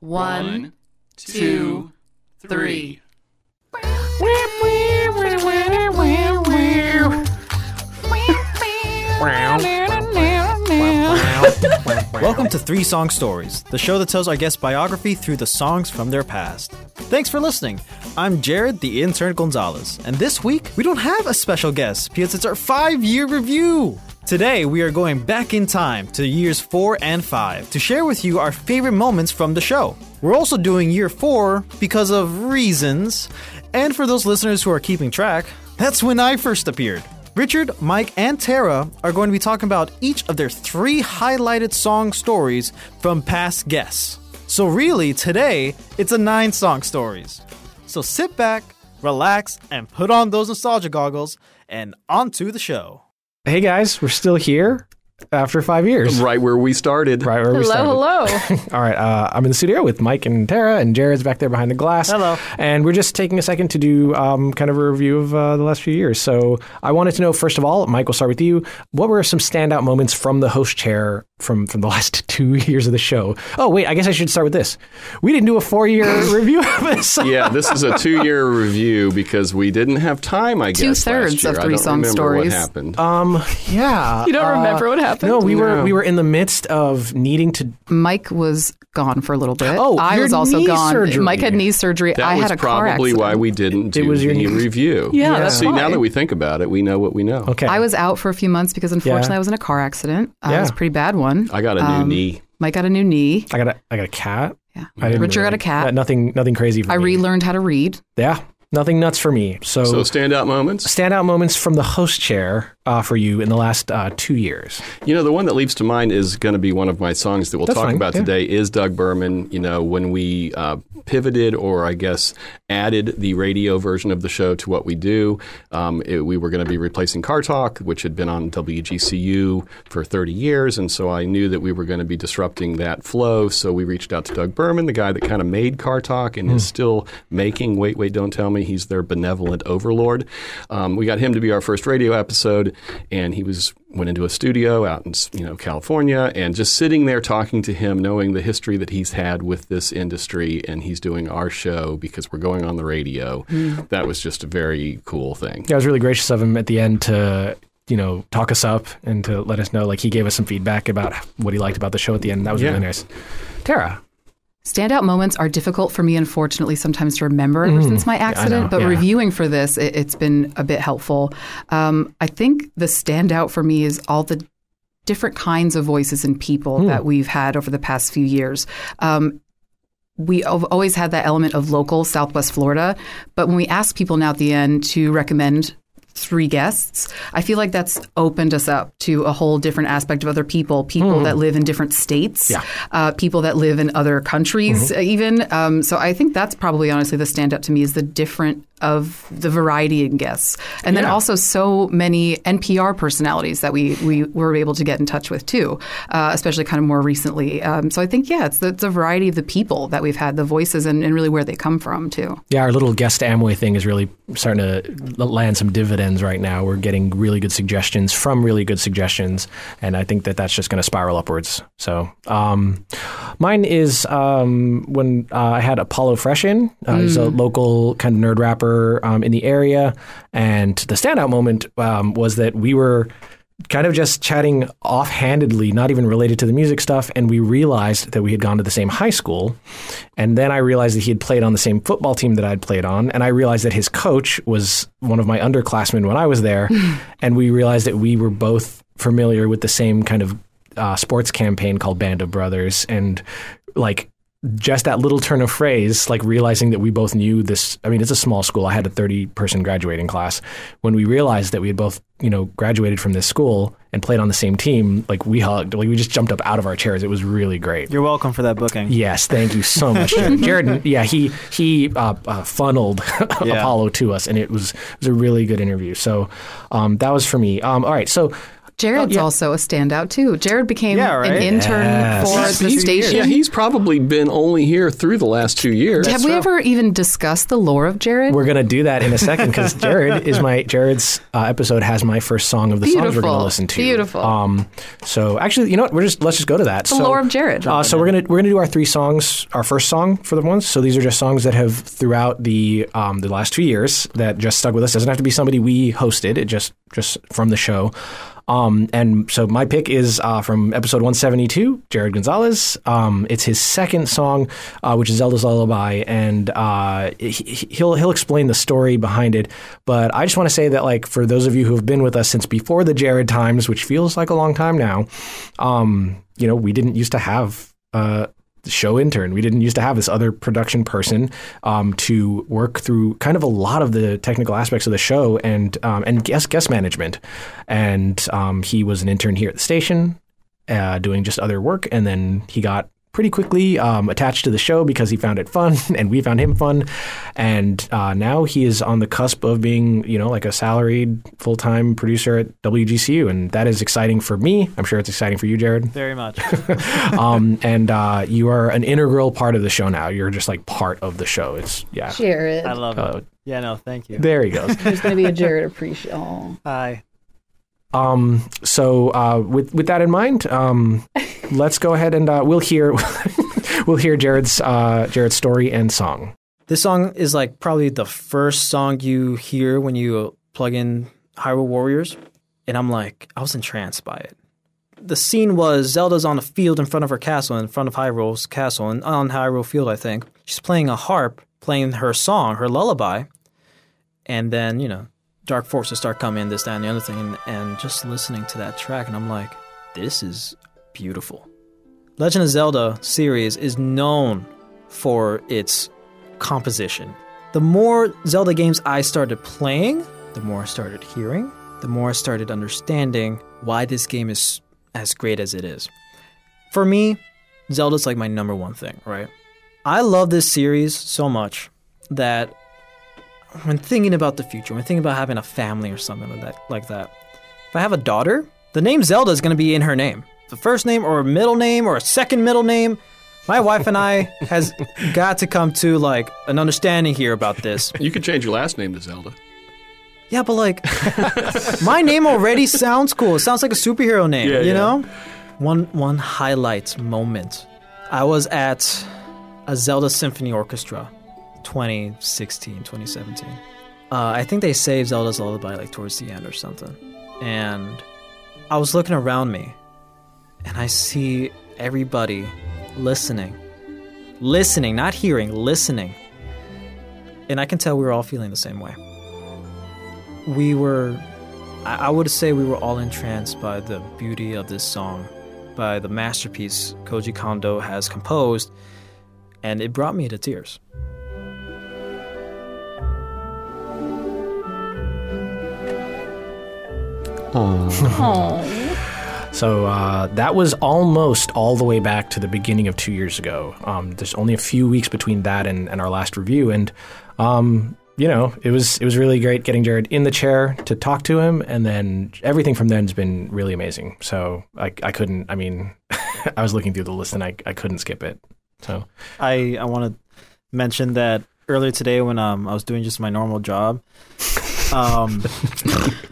One, two, three. Welcome to Three Song Stories, the show that tells our guests biography through the songs from their past. Thanks for listening. I'm Jared, the intern Gonzalez, and this week we don't have a special guest because it's our five year review. Today we are going back in time to years four and five to share with you our favorite moments from the show. We're also doing year four because of reasons, and for those listeners who are keeping track, that's when I first appeared. Richard, Mike, and Tara are going to be talking about each of their three highlighted song stories from past guests. So, really, today, it's a nine song stories. So, sit back, relax, and put on those nostalgia goggles, and on to the show. Hey guys, we're still here after five years. Right where we started. Right where we Hello, started. hello. All right, uh, I'm in the studio with Mike and Tara, and Jared's back there behind the glass. Hello. And we're just taking a second to do um, kind of a review of uh, the last few years. So I wanted to know, first of all, Mike, we'll start with you. What were some standout moments from the host chair from, from the last two years of the show? Oh, wait, I guess I should start with this. We didn't do a four year review of this. Yeah, this is a two-year review because we didn't have time. I guess Two-thirds last year. of I Three don't Song remember Stories. What happened? Um, yeah. You don't uh, remember what happened? No, we were we were in the midst of needing to Mike was gone for a little bit. Oh, I your was also knee gone. surgery. Mike had knee surgery. that I was had a car probably accident. why we didn't do It was your the new- review. Yeah, that's See, now fine. that we think about it, we know what we know. Okay. I was out for a few months because unfortunately Yeah. I was in a car accident. Uh, Yeah. It was a pretty bad one. I got a new Um, knee. Mike got a new knee. I got a I got a cat. Yeah. I didn't Richard got a cat. nothing nothing crazy for I me. relearned how to read. yeah, nothing nuts for me. So, So standout moments. standout moments from the host chair uh, for you in the last uh, two years. You know, the one that leaps to mind is going to be one of my songs that we'll That's talk fine, about yeah. today. Is Doug Berman? You know, when we uh, pivoted, or I guess added the radio version of the show to what we do, um, it, we were going to be replacing Car Talk, which had been on WGCU for 30 years, and so I knew that we were going to be disrupting that flow. So we reached out to Doug Berman, the guy that kind of made Car Talk and Hmm. is still making Wait, Wait, Don't Tell Me. He's their benevolent overlord. Um, we got him to be our first radio episode, and he was went into a studio out in you know California, and just sitting there talking to him, knowing the history that he's had with this industry, and he's doing our show because we're going on the radio. Hmm. That was just a very cool thing. Yeah, it was really gracious of him at the end to you know talk us up and to let us know. Like he gave us some feedback about what he liked about the show at the end. That was Yeah. really nice. Tara, Standout moments are difficult for me, unfortunately, sometimes to remember ever since my Mm. Accident. know, but yeah. reviewing for this, it, it's been a bit helpful. Um, I think the standout for me is all the different kinds of voices and people Hmm. that we've had over the past few years. Um, we have always had that element of local Southwest Florida, but when we ask people now at the end to recommend three guests, I feel like that's opened us up to a whole different aspect of other people, people that live in different states, Yeah. uh, people that live in other countries, uh, even. Um, so I think that's probably honestly the standout to me is the different of the variety in guests, and then also so many NPR personalities that we we were able to get in touch with too, uh, especially kind of more recently. Um, so I think yeah, it's the, it's the variety of the people that we've had, the voices, and, and really where they come from too. yeah, our little guest Amway thing is really starting to land some dividends right now. We're getting really good suggestions from really good suggestions, and I think that that's just going to spiral upwards. So, um, mine is um, when uh, I had Apollo Fresh in. Uh, He's a local kind of nerd rapper um, in the area, and the standout moment um, was that we were kind of just chatting offhandedly, not even related to the music stuff. And we realized that we had gone to the same high school. And then I realized that he had played on the same football team that I'd played on. And I realized that his coach was one of my underclassmen when I was there. and we realized that we were both familiar with the same kind of uh, sports campaign called Band of Brothers. And like, just that little turn of phrase, like realizing that we both knew this. I mean, it's a small school. I had a 30 person graduating class. When we realized that we had both, you know, graduated from this school and played on the same team, like we hugged, like we just jumped up out of our chairs. It was really great. You're welcome for that booking. Yes, thank you so much, Jared. Jared yeah, he he uh, uh, funneled Yeah. Apollo to us, and it was it was a really good interview. So um, that was for me. Um, all right, so Jared's yeah. also a standout too. Jared became Yeah, right? an intern Yes. for He's- the He's- station. Yeah, he's probably been only here through the last two years. Have we ever even discussed the lore of Jared? We're gonna do that in a second because Jared is my Jared's uh, episode has my first song of the songs we're gonna listen to. Beautiful. Um, so actually, you know what? We're just let's just go to that. the so, lore of Jared. Uh, so we're gonna we're gonna do our three songs, our first song for the ones. So these are just songs that have throughout the um, the last two years that just stuck with us. Doesn't have to be somebody we hosted. It just just from the show. Um, and so my pick is uh, from episode 172, Jared Gonzalez. Um, it's his second song, uh, which is Zelda's Lullaby, and uh, he, he'll he'll explain the story behind it. But I just want to say that, like, for those of you who have been with us since before the Jared times, which feels like a long time now, um, you know, we didn't used to have. Uh, show intern. We didn't used to have this other production person um, to work through kind of a lot of the technical aspects of the show and um, and guest guest management. And um, he was an intern here at the station, uh, doing just other work. And then he got pretty quickly um, attached to the show because he found it fun and we found him fun. And uh, now he is on the cusp of being, you know, like a salaried full time producer at WGCU. And that is exciting for me. I'm sure it's exciting for you, Jared Very much. um, and uh, you are an integral part of the show now. You're just like part of the show. It's yeah. Jared. I love it. Uh, Yeah, no, thank you. there he goes. There's going to be a Jared appreciation. Hi. Um, so uh, with with that in mind, um, let's go ahead and uh, we'll hear we'll hear Jared's uh, Jared's story and song. This song is like probably the first song you hear when you plug in Hyrule Warriors, and I'm like, I was entranced by it. The scene was Zelda's on a field in front of her castle, in front of Hyrule's castle, and on Hyrule Field, I think. She's playing a harp, playing her song, her lullaby, and then you know, dark forces start coming in, this, that, and the other thing, and, and just listening to that track, and I'm like, this is beautiful. Legend of Zelda series is known for its composition. The more Zelda games I started playing, the more I started hearing, the more I started understanding why this game is as great as it is. For me, Zelda's like my number one thing, right? I love this series so much that when thinking about the future, when thinking about having a family or something like that, like that, if I have a daughter, the name Zelda is going to be in her name. The first name or a middle name or a second middle name. My wife and I has got to come to like an understanding here about this. You could change your last name to Zelda. Yeah, but like my name already sounds cool. It sounds like a superhero name, Yeah, you yeah. know? One one highlight moment. I was at a Zelda Symphony Orchestra 2016, 2017. Uh, I think they saved Zelda's Lullaby like towards the end or something. And I was looking around me and I see everybody listening. Listening, not hearing, listening. And I can tell we were all feeling the same way we were I I would say we were all entranced by the beauty of this song, by the masterpiece Koji Kondo has composed, and it brought me to tears. So uh, that was almost all the way back to the beginning of two years ago. Um, there's only a few weeks between that and, and our last review, and um, you know it was it was really great getting Jared in the chair to talk to him, and then everything from then has been really amazing. So I, I couldn't. I mean, I was looking through the list and I, I couldn't skip it. So I I want to mention that earlier today when um I was doing just my normal job, um,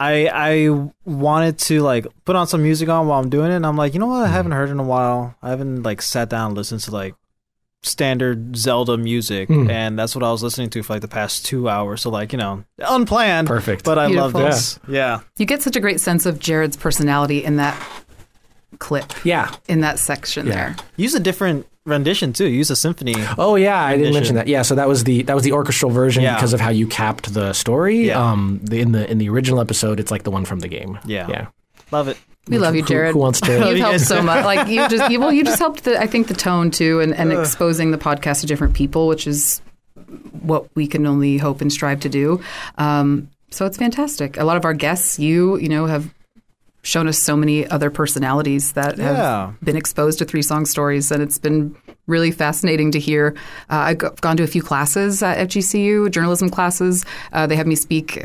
I I wanted to like put on some music on while I'm doing it, and I'm like, you know what, I haven't heard in a while. I haven't like sat down and listened to like standard Zelda music, Hmm. and that's what I was listening to for like the past two hours. So like you know, unplanned, perfect. but I love Beautiful. this. Yeah. You get such a great sense of Jared's personality in that clip, yeah. in that section Yeah. there. Use a different rendition too. Use a symphony. Oh yeah, I didn't mention that. Yeah, so that was the that was the orchestral version Yeah. because of how you capped the story. Yeah. Um, the, in the in the original episode, it's like the one from the game. Yeah. yeah. Love it. We love you, Jared. who wants to- You've helped so much. Like you just, you, well, you just helped the, I think, the tone too, and, and exposing the podcast to different people, which is what we can only hope and strive to do. Um, so it's fantastic. A lot of our guests, you, you know, have shown us so many other personalities that Yeah. have been exposed to three song stories, and it's been really fascinating to hear. Uh, I've gone to a few classes at FGCU, journalism classes. Uh, they have me speak.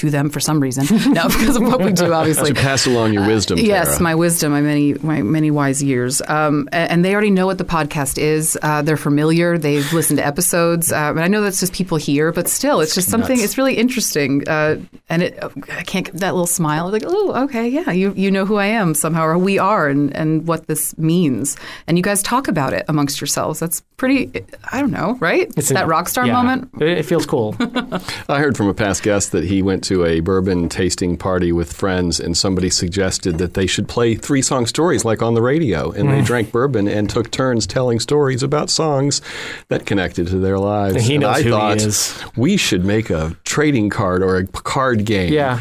Uh, to them for some reason. no, because of what we do, obviously. To pass along your wisdom, Yes, Tara. my wisdom, my many, my many wise years, um, a- and they already know what the podcast is. Uh, they're familiar. They've listened to episodes, uh, and I know that's just people here, but still, it's just something. It's really interesting, uh, and it, I can't get that little smile. Like, oh, okay, yeah, you you know who I am somehow, or we are, and and what this means, and you guys talk about it amongst yourselves. That's pretty. I don't know, right? It's that a- rock star yeah. moment. It, it feels cool. I heard from a past guest that he went to a bourbon tasting party with friends, and somebody suggested that they should play three song stories like on the radio. And Mm. they drank bourbon and took turns telling stories about songs that connected to their lives. And he knows I who he thought is. we should make a trading card or a card game. Yeah.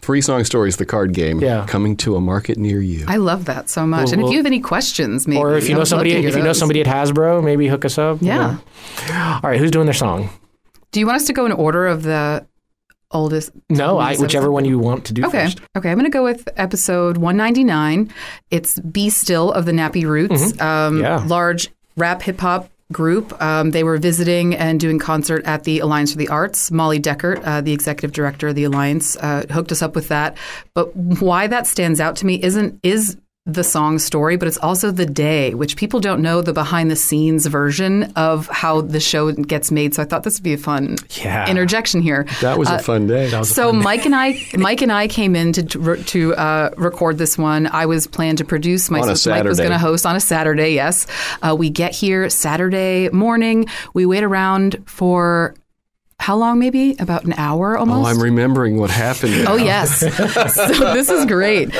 Three song stories, the card game, Yeah. coming to a market near you. I love that so much. Well, and if you have any questions, maybe, or if you I know somebody, to hear if you know somebody at Hasbro, maybe hook us up. Yeah. All right, who's doing their song? Do you want us to go in order of the oldest? No, I, whichever one you want to do Okay. first. Okay. I'm going to go with episode 199. It's B. Stille of the Nappy Roots. Um, Yeah. Large rap hip hop group. Um, they were visiting and doing concert at the Alliance for the Arts. Molly Deckert, uh, the executive director of the Alliance, uh, hooked us up with that. But why that stands out to me isn't is the song story, but it's also the day, which people don't know the behind the scenes version of how the show gets made. So I thought this would be a fun Yeah. interjection here. that was a fun day. So Mike and I, Mike and I came in to to uh, record this one. I was planned to produce. My On a sister Mike was going to host on a Saturday. Yes, uh, we get here Saturday morning. We wait around for how long? Maybe about an hour oh, almost. I'm remembering what happened. Oh, now. Oh yes, so this is great.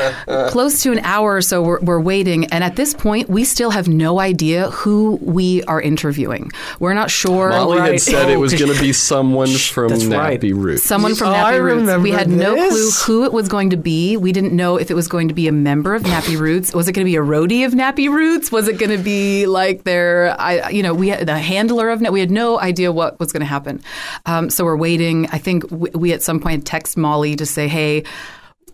Close to an hour or so, we're, we're waiting, and at this point, we still have no idea who we are interviewing. We're not sure. Molly had said it was Oh, going to be someone from that's right. Nappy Roots. Someone from Oh, Nappy I Roots. We remember had no clue who it was going to be. We didn't know if it was going to be a member of Nappy Roots. Was it going to be a roadie of Nappy Roots? Was it going to be like their, I, you know, we had the handler of. Na- We had no idea what was going to happen. Um, so we're waiting. I think we, we at some point text Molly to say, "Hey,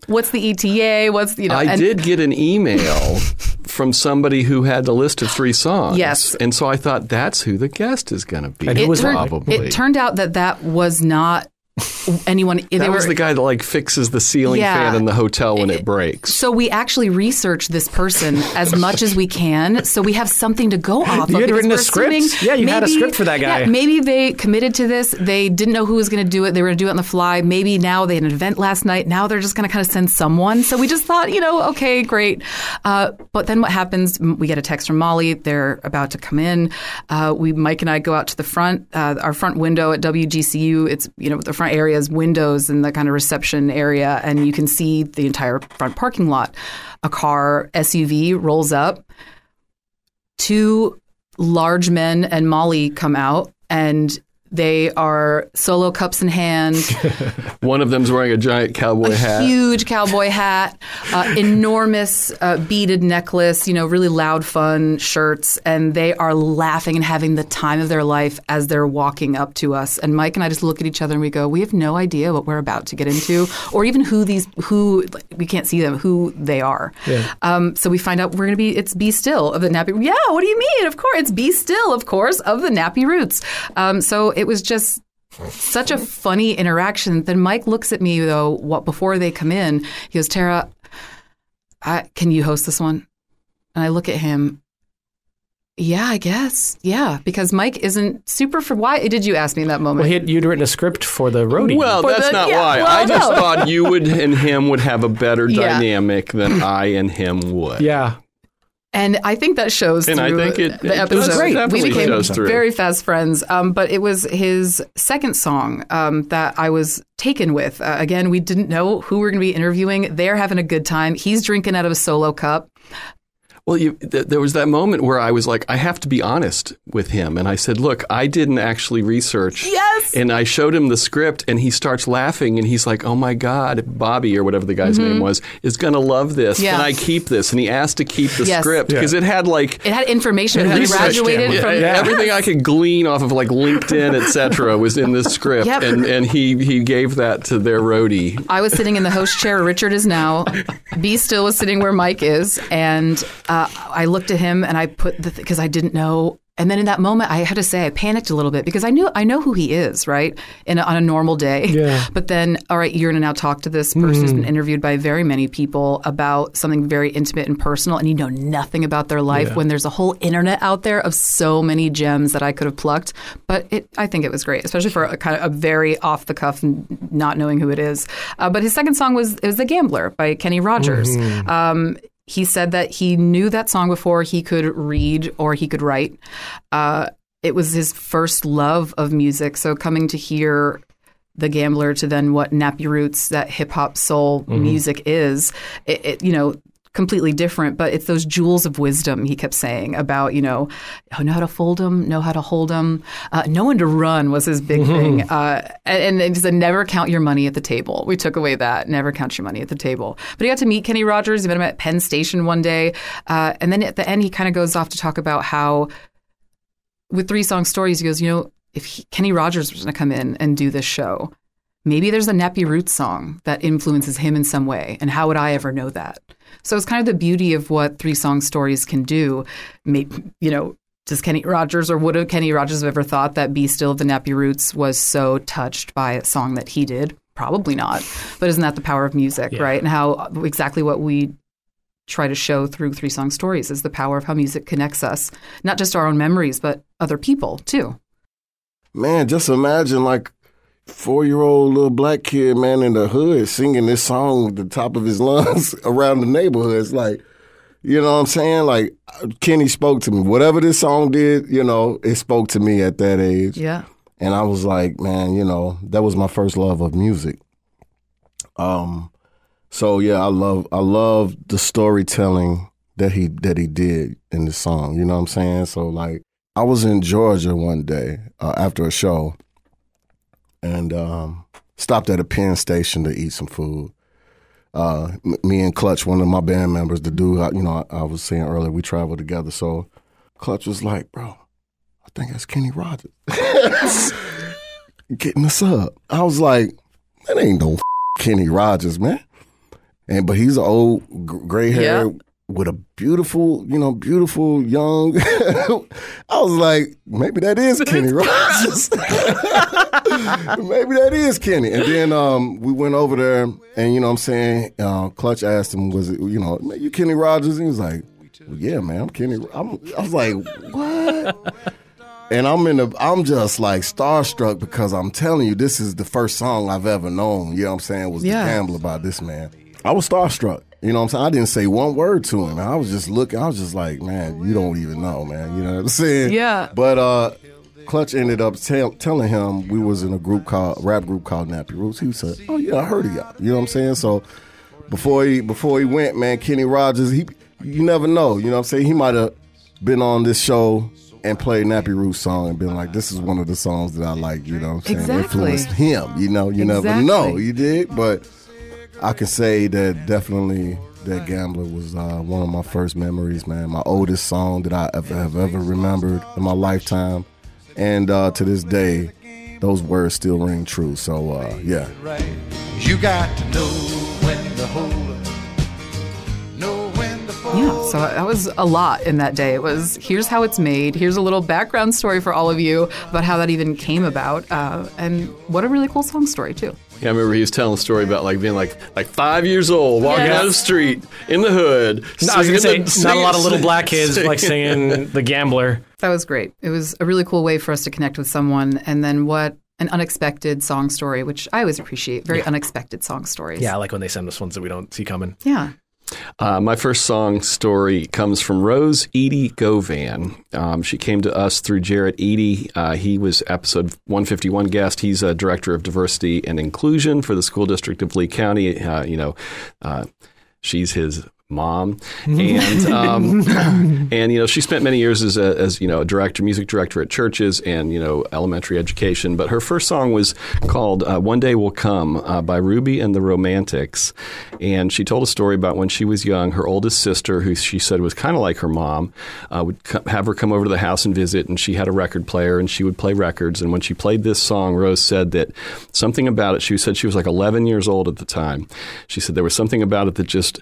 what's the ETA? What's you know?" I and- did get an email from somebody who had the list of three songs. Yes. And so I thought that's who the guest is going to be. And who It was turned, probably. it turned out that that was not anyone. that were, was the guy that like fixes the ceiling Yeah. fan in the hotel when it breaks. So we actually research this person as much as we can, so we have something to go off. You of had written a script? Yeah, you had a script for that guy. yeah, maybe they committed to this. They didn't know who was going to do it. They were going to do it on the fly. Maybe now they had an event last night. Now they're just going to kind of send someone. So we just thought, you know, okay, great. Uh, but then what happens? We get a text from Molly. They're about to come in. Uh, we Mike and I go out to the front. Uh, our front window at WGCU. It's you know the front area is windows in the kind of reception area, and you can see the entire front parking lot. A car SUV rolls up. Two large men and Molly come out, and they are solo cups in hand, One of them's wearing a giant cowboy hat. huge cowboy hat, uh, enormous uh, beaded necklace, you know, really loud, fun shirts, and they are laughing and having the time of their life as they're walking up to us. And Mike and I just look at each other and we go, "We have no idea what we're about to get into, or even who these who we can't see them, who they are." Um, so we find out we're going to be it's B. Stille of the Nappy. Yeah, what do you mean? Of course, it's B. Stille, of course, of the Nappy Roots. Um, so it was just such a funny interaction. Then Mike looks at me though, what before they come in, he goes, "Tara, I, can you host this one?" And I look at him. Yeah, I guess. Yeah, because Mike isn't super for. Why did you ask me in that moment? Well, he had, you'd written a script for the roadie. Well, For that's the- not yeah, why. well, I just no. thought you would and him would have a better Yeah. dynamic than I and him would. yeah. And I think that shows And I through think it- the it episode. does we became very fast friends. Um, but it was his second song um, that I was taken with. Uh, again, we didn't know who we were going to be interviewing. They're having a good time. He's drinking out of a solo cup. Well, you, th- there was that moment where I was like, I have to be honest with him. And I said, Look, I didn't actually research. Yes. And I showed him the script, and he starts laughing, and he's like, Oh my God, Bobby, or whatever the guy's name was, is going to love this. Mm-hmm. Yeah. Can I keep this? And he asked to keep the Yes. script because it had like. It had information. had He graduated from. Yeah, Everything I could glean off of like LinkedIn, et cetera, was in this script, Yep. and and he he gave that to their roadie. I was sitting in the host chair. Richard is now. B. Stille was sitting where Mike is, and uh, I looked at him and I put the because I didn't know and then in that moment, I had to say I panicked a little bit because I knew I know who he is, right? In a, on a normal day. Yeah. But then, all right, you're going to now talk to this person who's been interviewed by very many people about something very intimate and personal, and you know nothing about their life Yeah. when there's a whole internet out there of so many gems that I could have plucked. But it, I think it was great, especially for a kind of a very off the cuff, not knowing who it is. Uh, but his second song was it was "The Gambler" by Kenny Rogers. Um, he said that he knew that song before he could read or he could write. Uh, it was his first love of music. So coming to hear the gambler to then what Nappy Roots, that hip hop soul music is, it, it, you know, completely different. But it's those jewels of wisdom he kept saying about, you know, oh, know how to fold them, know how to hold them, uh, know when to run was his big thing. Uh, and, and it said never count your money at the table. We took away that never count your money at the table. But he got to meet Kenny Rogers. He met him at Penn Station one day, uh, and then at the end he kind of goes off to talk about how with three song stories, he goes, you know, if he, Kenny Rogers was going to come in and do this show, maybe there's a Nappy Roots song that influences him in some way, and how would I ever know that? So it's kind of the beauty of what three song stories can do. Maybe, you know, does Kenny Rogers or would have Kenny Rogers have ever thought that "B. Stille" of the Nappy Roots was so touched by a song that he did? Probably not. But isn't that the power of music, right? And how exactly what we try to show through three song stories is the power of how music connects us, not just our own memories, but other people too. Man, just imagine like four year old little black kid, man, in the hood singing this song at the top of his lungs around the neighborhood. It's like, you know what I'm saying? Like Kenny spoke to me. Whatever this song did, you know, it spoke to me at that age. Yeah. And I was like, man, you know, that was my first love of music. Um, so yeah, I love I love the storytelling that he that he did in the song. You know what I'm saying? So like, I was in Georgia one day uh, after a show, and um, stopped at a Penn station to eat some food. Uh, me and Clutch, one of my band members, the dude, I, you know, I, I was saying earlier, we traveled together. So Clutch was like, "Bro, I think that's Kenny Rogers getting us up." I was like, "That ain't no Kenny Rogers, man." And but he's an old gray hair Yeah. with a beautiful, you know, beautiful young. I was like, maybe that is Kenny Rogers. maybe that is Kenny. And then um, we went over there, and you know, what I'm saying, uh, Clutch asked him, "Was it, you know, "Man, you Kenny Rogers?" And he was like, well, "Yeah, man, I'm Kenny." I'm, I was like, "What?" And I'm in the, I'm just like starstruck because I'm telling you, this is the first song I've ever known. You know what I'm saying? Was Yeah. the gambler by this man. I was starstruck. You know what I'm saying? I didn't say one word to him. I was just looking. I was just like, man, you don't even know, man. You know what I'm saying? Yeah. But uh, Clutch ended up tell, telling him we was in a group called rap group called Nappy Roots. He said, "Oh yeah, I heard of y'all." You know what I'm saying? So before he before he went, man, Kenny Rogers, he you never know. You know what I'm saying? He might have been on this show and played Nappy Roots song and been like, "This is one of the songs that I like." You know what I'm saying? Exactly. Influenced him. You know, you never know. You did, but I can say that definitely that gambler was uh, one of my first memories, man. My oldest song that I ever have ever remembered in my lifetime, and uh, to this day, those words still ring true. So uh, yeah, right. You got to know when to hold up, know when to fold. Yeah, so that was a lot in that day. It was here's how it's made. Here's a little background story for all of you about how that even came about, uh, and what a really cool song story too. Yeah, I remember he was telling a story about like being like like five years old, walking Yes. down the street in the hood. No, I was gonna say singing the- not a lot of little black kids like singing "The Gambler." That was great. It was a really cool way for us to connect with someone, and then what an unexpected song story, which I always appreciate. Very unexpected song stories. Yeah, I like when they send us ones that we don't see coming. Yeah. Uh, my first song story comes from Rose Edie Govan. Um, she came to us through Jarrett Edie. Uh, he was episode 151 guest. He's a director of diversity and inclusion for the school district of Lee County. Uh, you know, uh, she's his mom, and um, and you know she spent many years as a, as you know a director, music director at churches and you know elementary education. But her first song was called uh, "One Day Will Come" uh, by Ruby and the Romantics, and she told a story about when she was young. Her oldest sister, who she said was kind of like her mom, uh, would co- have her come over to the house and visit, and she had a record player and she would play records. And when she played this song, Rose said that something about it. She said she was like 11 years old at the time. She said there was something about it that just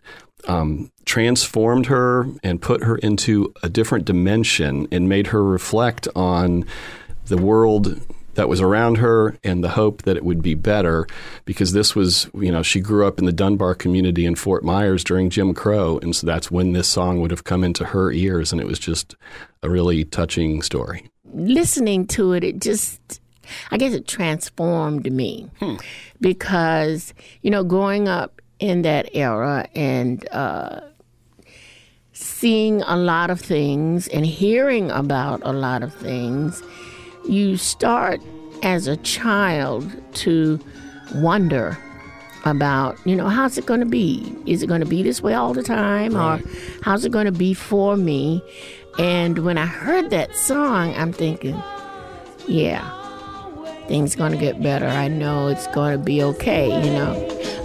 um, transformed her and put her into a different dimension and made her reflect on the world that was around her and the hope that it would be better because this was you know she grew up in the Dunbar community in Fort Myers during Jim Crow. And so that's when this song would have come into her ears. And it was just a really touching story. Listening to it, it just, I guess it transformed me because, you know, growing up in that era and uh, seeing a lot of things and hearing about a lot of things, you start as a child to wonder about, you know, how's it going to be? Is it going to be this way all the time? Or how's it going to be for me? And when I heard that song, I'm thinking, yeah, things going to get better. I know it's going to be okay, you know.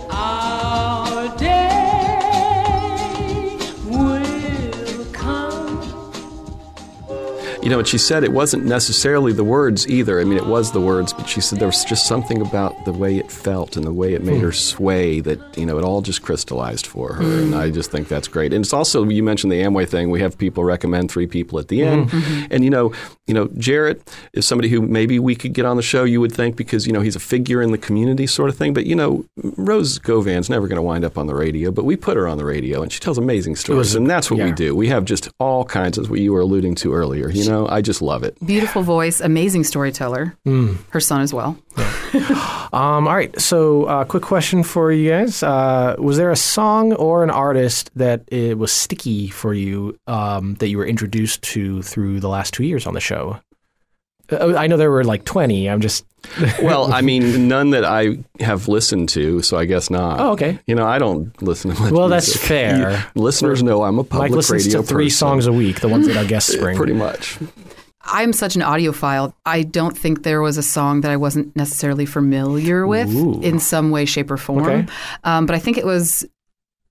You know, and she said it wasn't necessarily the words either. I mean, it was the words, but she said there was just something about the way it felt and the way it made hmm. her sway that, you know, it all just crystallized for her. And hmm. I just think that's great. And it's also, you mentioned the Amway thing. We have people recommend three people at the end. Mm-hmm. And, you know, you know, Jarrett is somebody who maybe we could get on the show, you would think, because, you know, he's a figure in the community sort of thing. But, you know, Rose Govan's never going to wind up on the radio, but we put her on the radio and she tells amazing stories. and that's what we do. We have just all kinds of what you were alluding to earlier. You know, I just love it. Beautiful voice, amazing storyteller. Hmm. Her son as well. Um, all right. So, uh, quick question for you guys: uh, Was there a song or an artist that it was sticky for you um, that you were introduced to through the last two years on the show? Uh, I know there were like twenty. I'm just. Well, I mean, none that I have listened to, so I guess not. Oh, okay. You know, I don't listen to much. Well, that's fair. You- listeners know I'm a public Mike listens radio to three person. songs a week, the ones that our guests bring. Pretty much. I'm such an audiophile. I don't think there was a song that I wasn't necessarily familiar with Ooh. in some way, shape, or form. Okay. Um, but I think it was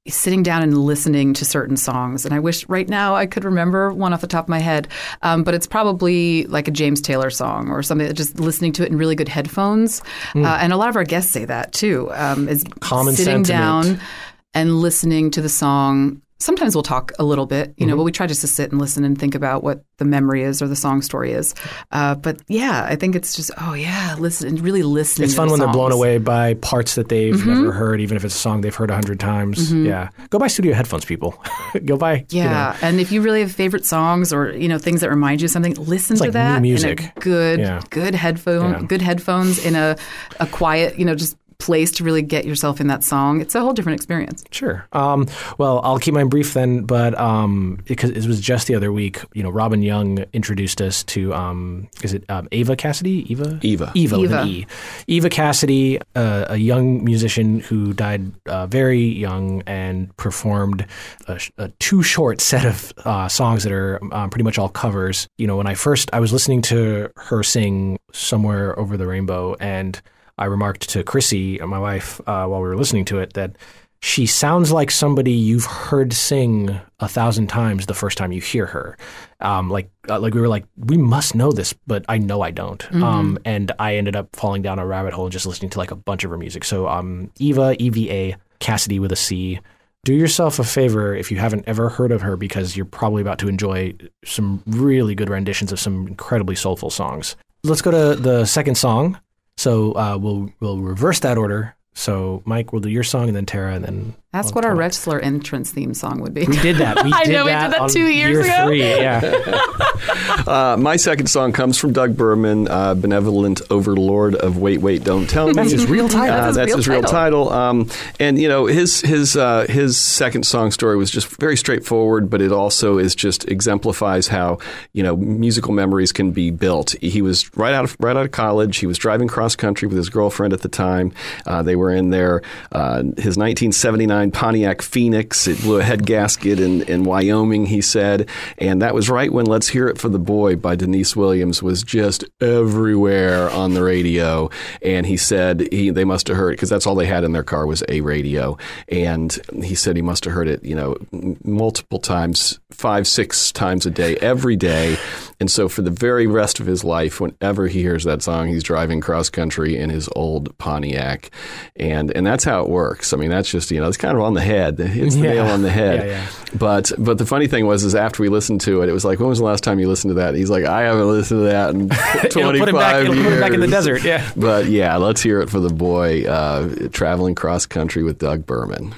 sitting down and listening to certain songs. And I wish right now I could remember one off the top of my head. Um, but it's probably like a James Taylor song or something just listening to it in really good headphones. Uh, and a lot of our guests say that too. Um, is. Common sitting sentiment. down and listening to the song. Sometimes we'll talk a little bit, you know, Mm-hmm. but we try just to sit and listen and think about what the memory is or the song story is. Uh, but yeah, I think it's just, oh yeah, listen and really listening. It's fun when they're blown away by parts that they've Mm-hmm. never heard, even if it's a song they've heard a hundred times. Yeah, go buy studio headphones, people. go buy. you know, Yeah, and if you really have favorite songs or you know things that remind you of something, listen It's to like that music. in a good, Yeah. good headphone, Yeah. good headphones in a a quiet, you know, just place to really get yourself in that song. It's a whole different experience. Sure. Um, well, I'll keep mine brief then, but um, because it was just the other week, you know, Robin Young introduced us to um, is it um, Ava Cassidy? Eva. Eva. Eva with Eva. an E. Eva Cassidy, uh, a young musician who died uh, very young and performed a, sh- a too short set of uh, songs that are um, pretty much all covers. You know, when I first I was listening to her sing "Somewhere Over the Rainbow," and I remarked to Chrissy, my wife, uh, while we were listening to it, that she sounds like somebody you've heard sing a thousand times the first time you hear her. Um, like, uh, like we were like, we must know this, but I know I don't. Um, and I ended up falling down a rabbit hole and just listening to like a bunch of her music. So, um, Eva, E V A, Cassidy with a C. Do yourself a favor if you haven't ever heard of her, because you're probably about to enjoy some really good renditions of some incredibly soulful songs. Let's go to the second song. So uh, we'll we'll reverse that order. So Mike, we'll do your song, and then Tara, and then That's what our wrestler entrance theme song would be. We did that. We I did know, we did that that two years year ago. Three, yeah. Uh, my second song comes from Doug Berman, uh, Benevolent Overlord of Wait, Wait, Don't Tell Me. That's his real title. Uh, That's his real title. Um, and you know his his uh, his second song story was just very straightforward, but it also is just exemplifies how you know musical memories can be built. He was right out of right out of college. He was driving cross country with his girlfriend at the time. Uh, they were in their uh, his 1979 Pontiac Phoenix. It blew a head gasket in in Wyoming. He said, and that was right when Let's Hear Hear It for the Boy by Deniece Williams was just everywhere on the radio. And he said he, they must have heard it because that's all they had in their car was a radio. And he said he must have heard it, you know, multiple times, five, six times a day, every day. And so for the very rest of his life, whenever he hears that song, he's driving cross country in his old Pontiac. And, and that's how it works. I mean, that's just, you know, it's kind of on the head. It's the Yeah. nail on the head. Yeah, yeah. But but the funny thing was is after we listened to it, it was like, when was the last time you listen to that? He's like, I haven't listened to that in twenty It'll put him five back. It'll years. put him back in the desert. Yeah. But yeah, let's hear it for the boy uh, traveling cross country with Doug Berman.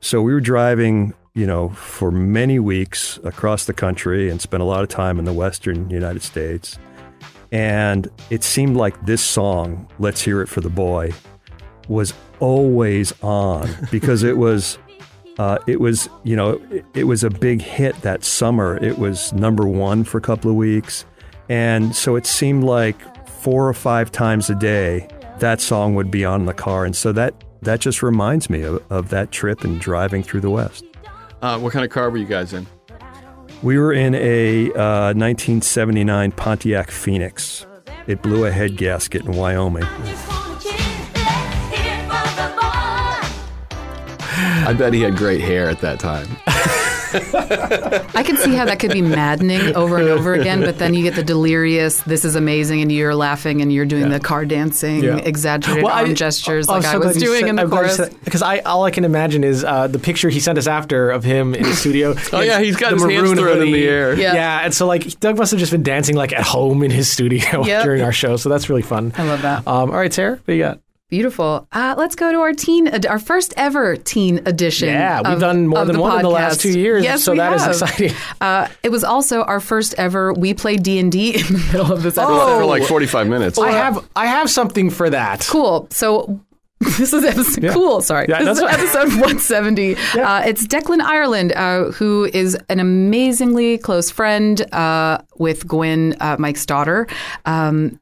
So we were driving, you know, for many weeks across the country and spent a lot of time in the western United States. And it seemed like this song, Let's Hear It for the Boy, was always on because it was uh, it was you know it, it was a big hit that summer. It was number one for a couple of weeks, and so it seemed like four or five times a day that song would be on the car, and so that that just reminds me of, of that trip and driving through the West. Uh, what kind of car were you guys in? We were in a uh, 1979 Pontiac Phoenix. It blew a head gasket in Wyoming. I bet he had great hair at that time. I can see how that could be maddening over and over again, but then you get the delirious, this is amazing, and you're laughing and you're doing the car dancing, Yeah. exaggerated Well, I- arm gestures oh, like I'm I so was doing said- in the I'm chorus. Because I all I can imagine is uh, the picture he sent us after of him in the studio. Oh, yeah, he's got The his hands maroon thrown in the air. Yeah. Yeah. and so like Doug must have just been dancing like at home in his studio Yep. during our show. So that's really fun. I love that. Um, all right, Sarah, what do you got? Beautiful. Uh, let's go to our teen, ed- our first ever teen edition. Yeah, we've of- done more than the one in the last two years, Yes, so we that is have. exciting. Uh, it was also our first ever. We played D and D in the middle of this episode. Oh. For like 45 minutes. I have I have something for that. Cool. So this is episode cool. Sorry, Yeah, this is episode 170. Uh, it's Declan Ireland, uh, who is an amazingly close friend uh, with Gwen, uh, Mike's daughter. Um,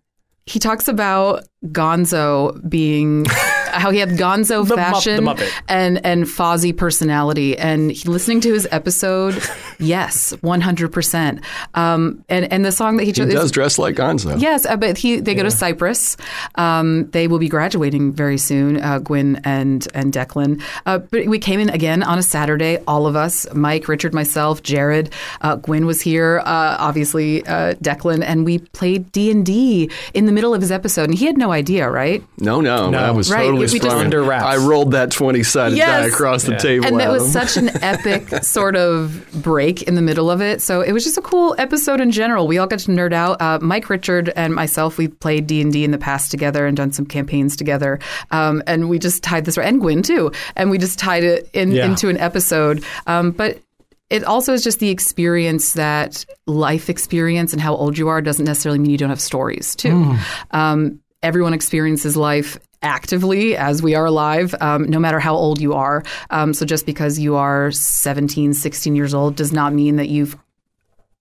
he talks about Gonzo being how he had Gonzo The fashion Muppet. and and Fozzie personality. And he, listening to his episode, yes, 100. percent Um, and and the song that he He chose does dress like Gonzo. Yes, uh, but he they go to Cypress. Um, they will be graduating very soon, uh, Gwen and and Declan. Uh, but we came in again on a Saturday, all of us, Mike, Richard, myself, Jared, uh, Gwen was here, uh, obviously uh, Declan, and we played D and D in the middle of his episode, and he had no idea, right? No, no, No. I was Right, totally we just- Under wraps. I rolled that 20 sided Yes. die across the table. and at it was such an epic sort of break in the middle of it. So it was just a cool episode in general. We all got to nerd out. Uh, Mike, Richard, and myself, we played D and D in the past together and done some campaigns together. Um, and we just tied this, and Gwen too, and we just tied it in, Yeah. into an episode. Um, but it also is just the experience that life experience and how old you are doesn't necessarily mean you don't have stories too. Um, everyone experiences life actively as we are alive, um, no matter how old you are. Um, so just because you are 17, 16 years old does not mean that you've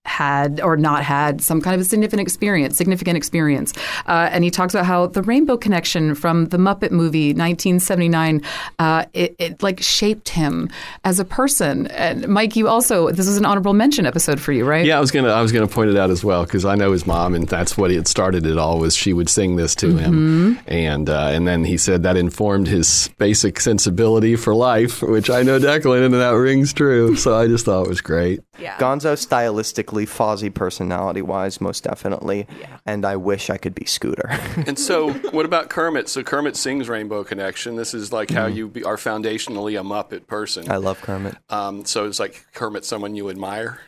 had or not had some kind of a significant experience, significant experience. Uh, and he talks about how the Rainbow Connection from the Muppet movie 1979, uh, it, it like shaped him as a person. And Mike, you also this is an honorable mention episode for you, right? Yeah, I was gonna I was gonna point it out as well because I know his mom, and that's what it started it all. Was she would sing this to him, and uh, and then he said that informed his basic sensibility for life, which I know Declan, and that rings true. So I just thought it was great. Yeah. Gonzo stylistically, Fozzie personality wise, most definitely. And I wish I could be Scooter. And so, what about Kermit? So Kermit sings Rainbow Connection. This is like how you be, are foundationally a Muppet person. I love Kermit. Um, so it's like Kermit, someone you admire.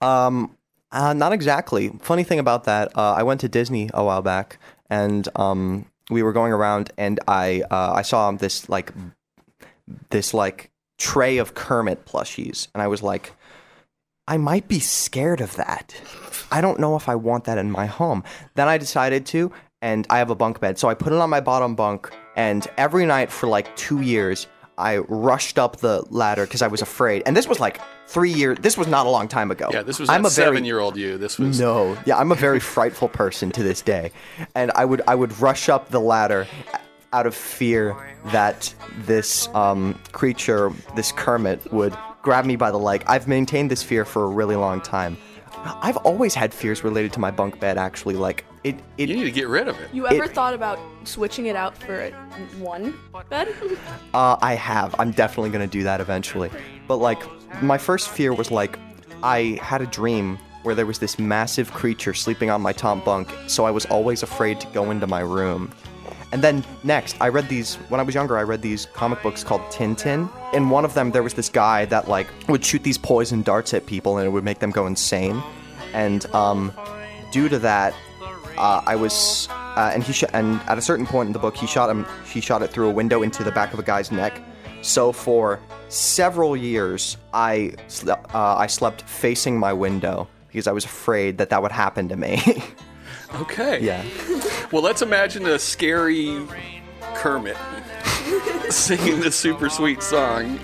Um, uh, not exactly. Funny thing about that, uh, I went to Disney a while back, and um, we were going around, and I uh, I saw this like this like tray of Kermit plushies, and I was like, I might be scared of that. I don't know if I want that in my home. Then I decided to, and I have a bunk bed, so I put it on my bottom bunk, and every night for like two years. I rushed up the ladder because I was afraid, and this was like three years. This was not a long time ago. Yeah, this was I'm a seven-year-old you. This was no, yeah, I'm a very frightful person to this day, and I would I would rush up the ladder out of fear that this um, creature, this Kermit, would grab me by the leg. I've maintained this fear for a really long time. I've always had fears related to my bunk bed. Actually, like it. it You need to get rid of it. You ever It- thought about switching it out for a one bed? Uh, I have. I'm definitely gonna do that eventually. But like, my first fear was like, I had a dream where there was this massive creature sleeping on my top bunk, so I was always afraid to go into my room. And then next, I read these when I was younger. I read these comic books called Tintin. In one of them, there was this guy that like would shoot these poison darts at people, and it would make them go insane. And um, due to that, uh, I was, uh, and he sh- and at a certain point in the book, he shot him. He shot it through a window into the back of a guy's neck. So for several years, I sle- uh, I slept facing my window because I was afraid that that would happen to me. Okay. yeah. Well, let's imagine a scary Kermit singing this super sweet song.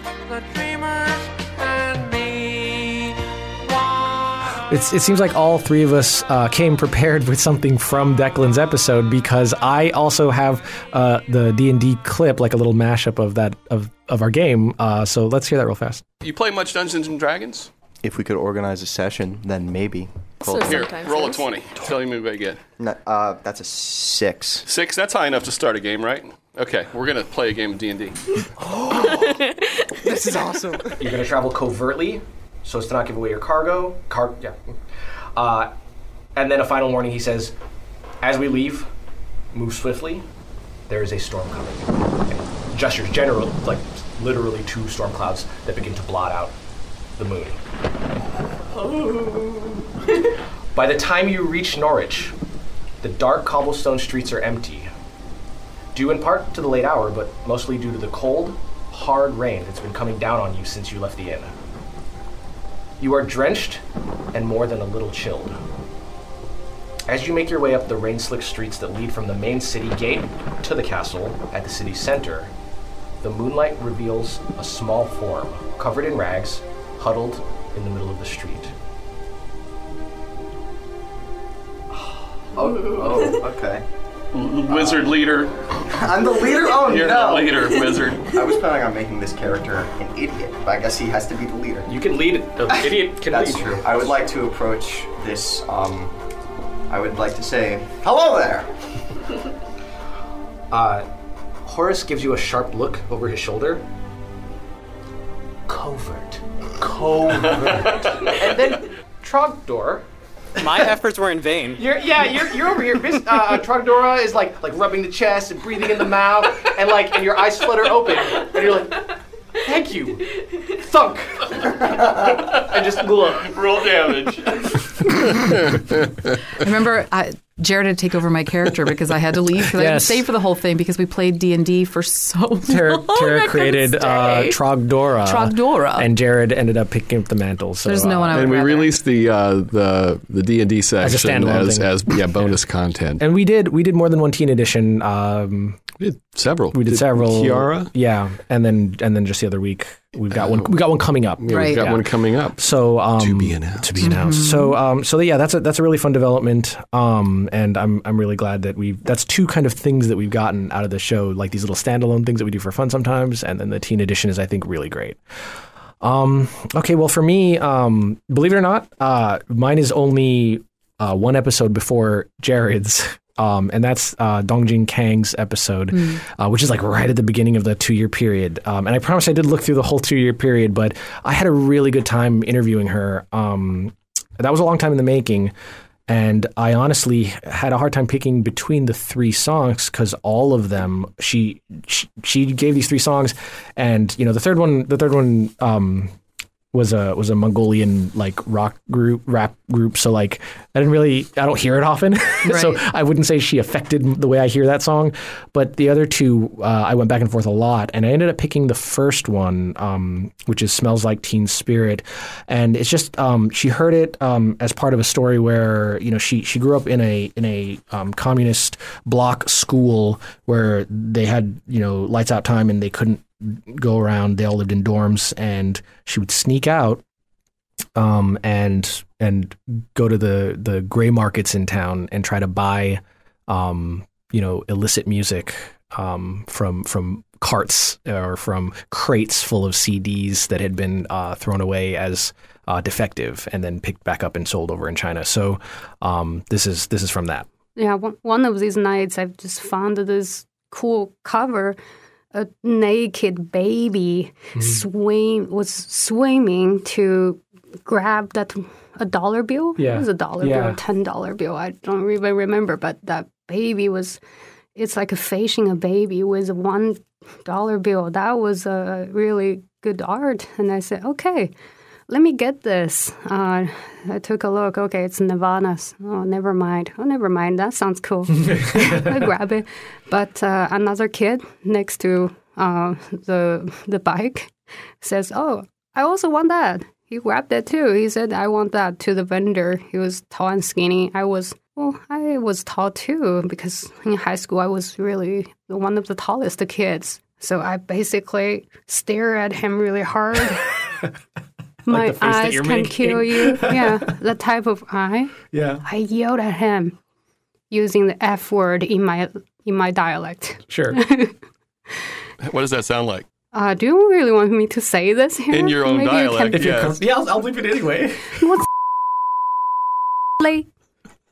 It's, it seems like all three of us uh, came prepared with something from Declan's episode because I also have uh, the D and D clip, like a little mashup of that of, of our game. Uh, so let's hear that real fast. You play much Dungeons and Dragons? If we could organize a session, then maybe. So Here, roll a 20. Tell me what I get. No, uh, that's a six. Six, that's high enough to start a game, right? Okay, we're going to play a game of D&D. This is awesome. You're going to travel covertly, so as to not give away your cargo. Car, yeah. Uh, and then a final warning. He says, "As we leave, move swiftly. There is a storm coming." And gestures general, like literally two storm clouds that begin to blot out the moon. By the time you reach Norwich, the dark cobblestone streets are empty. Due in part to the late hour, but mostly due to the cold, hard rain that's been coming down on you since you left the inn. You are drenched and more than a little chilled. As you make your way up the rain slick streets that lead from the main city gate to the castle at the city center, the moonlight reveals a small form covered in rags, huddled in the middle of the street. Oh, okay. Wizard leader. I'm the leader. Oh You're no! the leader, wizard. I was planning on making this character an idiot, but I guess he has to be the leader. You can lead. An idiot can That's lead. true. I would like to approach this. Um, I would like to say, "Hello there." Uh, Horace gives you a sharp look over his shoulder. Covert. Covert. and then Trogdor. My efforts were in vain. You're, yeah, you're, you're over here. Miss uh, Trogdora is like like rubbing the chest and breathing in the mouth, and like and your eyes flutter open, and you're like, "Thank you." Thunk. and just look. Roll damage. I remember I, Jared had to take over my character because I had to leave because I didn't Yes. stay for the whole thing because we played D and D for so long. Tara, I Tara created uh, stay. Trogdora. Trogdora. And Jared ended up picking up the mantle. So There's no uh, one I would And we rather. released the uh, the the D and D section standalone as, as yeah bonus content. And we did we did more than one teen edition. Um, we did several. we did, several. Kiara. Yeah, and then and then just the other week we've got one. We got one coming up. Yeah, Right. we've got Yeah. one coming up. So um, To be announced. To be announced. So um, so yeah, that's a that's a really fun development. Um, and I'm I'm really glad that we that's two kind of things that we've gotten out of the show, like these little standalone things that we do for fun sometimes, and then the teen edition is I think really great. Um, okay, well for me, um, believe it or not, uh, mine is only uh, one episode before Jared's. Um, and that's uh, Dongjin Kang's episode, uh, which is like right at the beginning of the two year period. Um, and I promise I did look through the whole two year period, but I had a really good time interviewing her. Um, that was a long time in the making. And I honestly had a hard time picking between the three songs because all of them, she, she she gave these three songs, and you know the third one, the third one um, was a was a Mongolian like rock group, rap group. So like I didn't really, I don't hear it often, so I wouldn't say she affected the way I hear that song. But the other two, uh, I went back and forth a lot, and I ended up picking the first one, um, which is "Smells Like Teen Spirit," and it's just um, she heard it um, as part of a story where you know she she grew up in a in a um, communist bloc school where they had you know lights out time and they couldn't go around. They all lived in dorms, and she would sneak out um, and and go to the the gray markets in town and try to buy um, you know illicit music um, from from carts or from crates full of CDs that had been uh, thrown away as uh, defective and then picked back up and sold over in China. So um, this is this is from that. Yeah, one one of these nights I've just found this cool cover. A naked baby mm-hmm. swim was swimming to grab that a dollar bill. Yeah. It was a dollar Yeah. bill, a ten dollar bill. I don't even remember, but that baby was. It's like facing a baby with a one dollar bill. That was a really good art, and I said, okay. Let me get this. Uh, I took a look. Okay, it's Nirvana's. Oh, never mind. Oh, never mind. That sounds cool. I grab it. But uh, another kid next to uh, the the bike says, "Oh, I also want that." He grabbed it too. He said, "I want that." To the vendor, he was tall and skinny. I was well, I was tall too because in high school I was really one of the tallest kids. So I basically stare at him really hard. My the face that eyes you're can making. kill you. Yeah, the type of eye. Yeah. I yelled at him using the F word in my in my dialect. Sure. What does that sound like? Uh, do you really want me to say this here? In your own Maybe you dialect, can- yes. yeah, I'll, I'll bleep it anyway. What's late?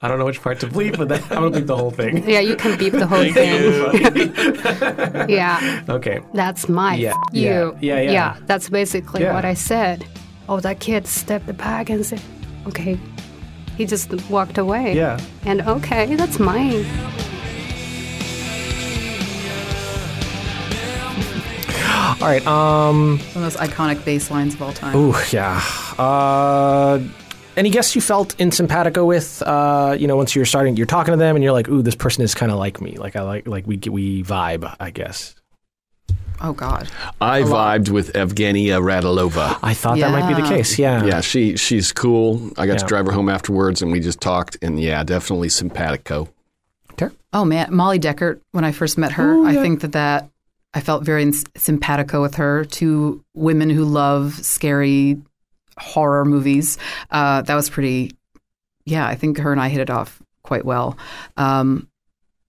I don't know which part to bleep, but that, I'm gonna bleep the whole thing. Yeah, you can beep the whole thing. yeah, Okay. that's my Yeah, f- yeah, you. yeah, yeah. that's basically Yeah. what I said. Oh, that kid stepped back and said, "Okay." He just walked away. Yeah. And okay, that's mine. All right. Um. Some of those iconic bass lines of all time. Ooh, yeah. Uh, any guests you felt in simpatico with? Uh, you know, once you're starting, you're talking to them, and you're like, "Ooh, this person is kind of like me. Like I like, like we we vibe." I guess. Oh God. I vibed with Evgenia Radilova. I thought that might be the Yeah. case. Yeah. Yeah, she she's cool. I got Yeah. to drive her home afterwards, and we just talked. And yeah, definitely simpatico. Oh man, Molly Deckert. When I first met her, I think that that I felt very ins- simpatico with her. Two women who love scary horror movies. Uh, that was pretty. Yeah, I think her and I hit it off quite well. Um,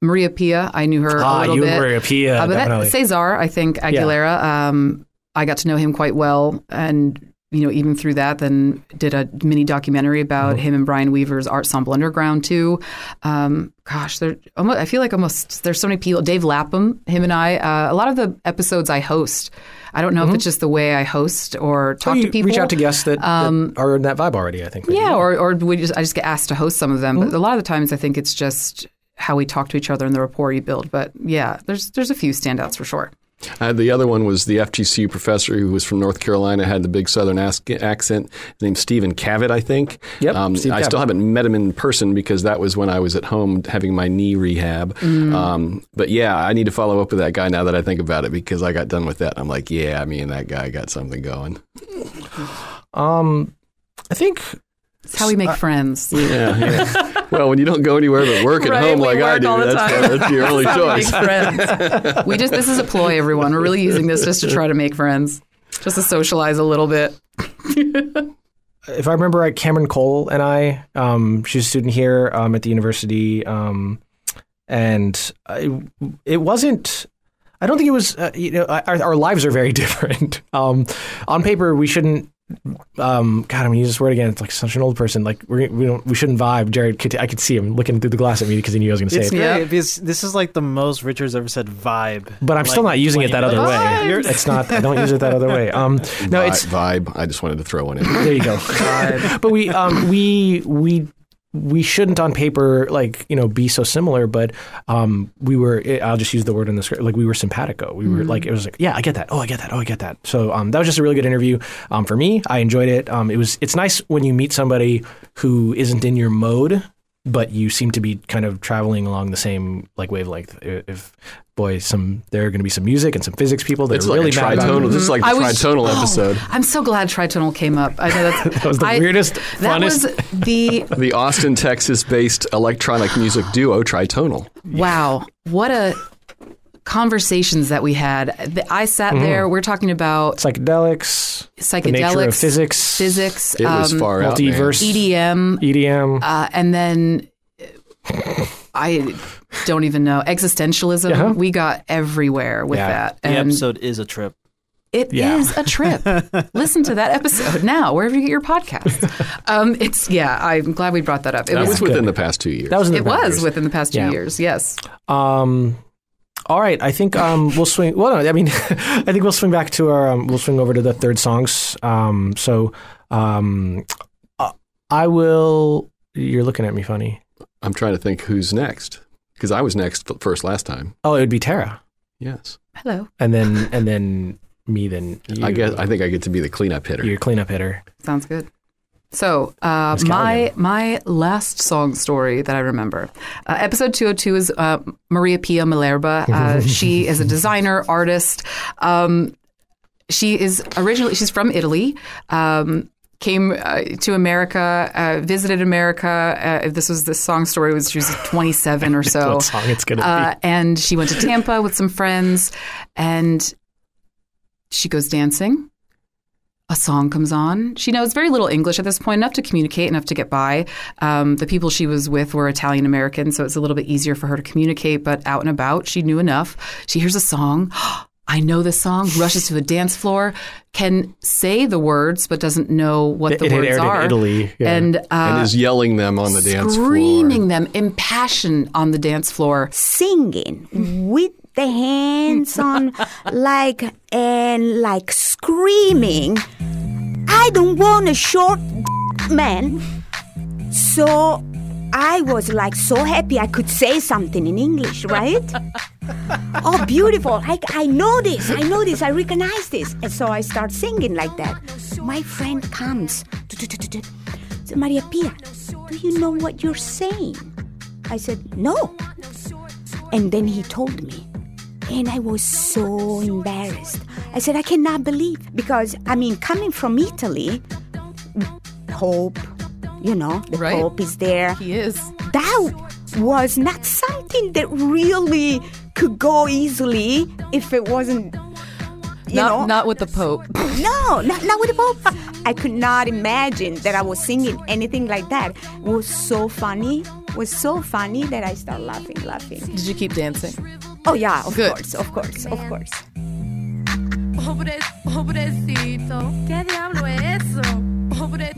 Maria Pia, I knew her Ah, a little you bit. and Maria Pia, Uh, but that. Cesar, I think Aguilera. Um, I got to know him quite well, and you know, even through that, then did a mini documentary about Mm-hmm. him and Brian Weaver's Art Ensemble Underground too. Um, gosh, there. Almost, I feel like almost there's so many people. Dave Lapham, him and I. Uh, a lot of the episodes I host. I don't know if it's just the way I host or talk Mm-hmm. You to people. Reach out to guests that, Um, that are in that vibe already. I think. Yeah, or or we just I just get asked to host some of them. Mm-hmm. But a lot of the times, I think it's just how we talk to each other and the rapport you build. But yeah, there's there's a few standouts for sure. Uh, the other one was the FGCU professor who was from North Carolina, had the big Southern as- accent. named Stephen Cavett, I think. Yep, Um, Steve I still haven't met him in person because that was when I was at home having my knee rehab. Mm. Um, but yeah, I need to follow up with that guy now that I think about it because I got done with that. I'm like, yeah, me and that guy got something going. Um, I think It's how we make friends. Yeah. yeah. well, when you don't go anywhere but work at Right, home like I do, that's, that's your only That's how we choice. make friends. we just this is a ploy, everyone. We're really using this just to try to make friends, just to socialize a little bit. if I remember right, Cameron Cole and I, um, she's a student here um, at the university, um, and I, it wasn't. I don't think it was. Uh, you know, our, our lives are very different. Um, on paper, we shouldn't. Um, God, I'm gonna use this word again. It's like such an old person. Like we we don't we shouldn't vibe. Jared, could, I could see him looking through the glass at me because he knew I was going to say It's it. great because this is like the most Richard's ever said vibe. But I'm still not using it that other Like, way. you're- It's not. I don't use it that other way. Um, no, Vi- it's vibe. I just wanted to throw one in. there you go. but we um we we we shouldn't on paper like you know be so similar but um we were i'll just use the word in the script like we were simpatico. We were like it was like yeah i get that. Oh i get that. Oh i get that. So um that was just a really good interview. Um for me i enjoyed it. Um it was it's nice when you meet somebody who isn't in your mode but you seem to be kind of traveling along the same like wavelength. If boy some there are going to be some music and some physics people that It's are like really a mad about tritonal. This is like the I was- tritonal oh, episode. I'm so glad tritonal came up. I know that's, that was the I- weirdest That funnest was the The Austin, Texas-based electronic music duo Tritonal. wow. What a conversations that we had. The- I sat Mm-hmm. there. We're talking about psychedelics psychedelics, the of physics physics, It was um, far out, multiverse EDM, EDM. uh, and then I don't even know. Existentialism, Yeah. we got everywhere with Yeah. that. The episode is a trip. It is Yeah. a trip. Listen to that episode now, wherever you get your podcast. Um, it's yeah. I'm glad we brought that up. It that was within the past two years. That was in the it past was years. within the past two Yeah. years. Yes. Um, all right, I think um, we'll swing. Well, no, I mean, I think we'll swing back to our. Um, we'll swing over to the third songs. Um, so, um, uh, I will. You're looking at me funny. I'm trying to think who's next because I was next first last time. Oh, it would be Tara, Yes, Hello. and then and then me. Then you, I guess I think I get to be the cleanup hitter. Your cleanup hitter. Sounds good. So, uh, my my last song story that I remember, uh, episode two hundred two is uh, Maria Pia Malerba. Uh, she is a designer artist. Um, she is originally she's from Italy. Um, came uh, to America, uh, visited America. Uh, this was the song story was she was 27 or so. What song it's gonna be. Uh, and she went to Tampa with some friends, and she goes dancing. A song comes on. She knows very little English at this point, enough to communicate, enough to get by. Um, the people she was with were Italian American, so it's a little bit easier for her to communicate. But out and about, she knew enough. She hears a song. I know the song. Rushes to the dance floor, can say the words, but doesn't know what It- the it had words aired in are. Italy, yeah. and uh, and is yelling them on the dance floor. screaming them, impassioned on the dance floor. singing with the hands on like and like screaming i don't want a short man so i was like so happy i could say something in english right? Oh beautiful. I, I know this. I know this. I recognize this. And so i start singing like that. My friend comes. Maria pia do you know what you're saying? I said no. And then he told me. And I was so embarrassed. I said, I cannot believe. Because, I mean, coming from Italy, Pope, you know, the Right. Pope is there. He is. That was not something that really could go easily if it wasn't, you Not, know. not with the Pope. No, not, not with the Pope. I could not imagine that I was singing anything like that. It was so funny. It was so funny that I started laughing, laughing. Did you keep dancing? Oh yeah, of Good. course, of course, of course. Pobre, pobrecito. ¿Qué diablo es eso?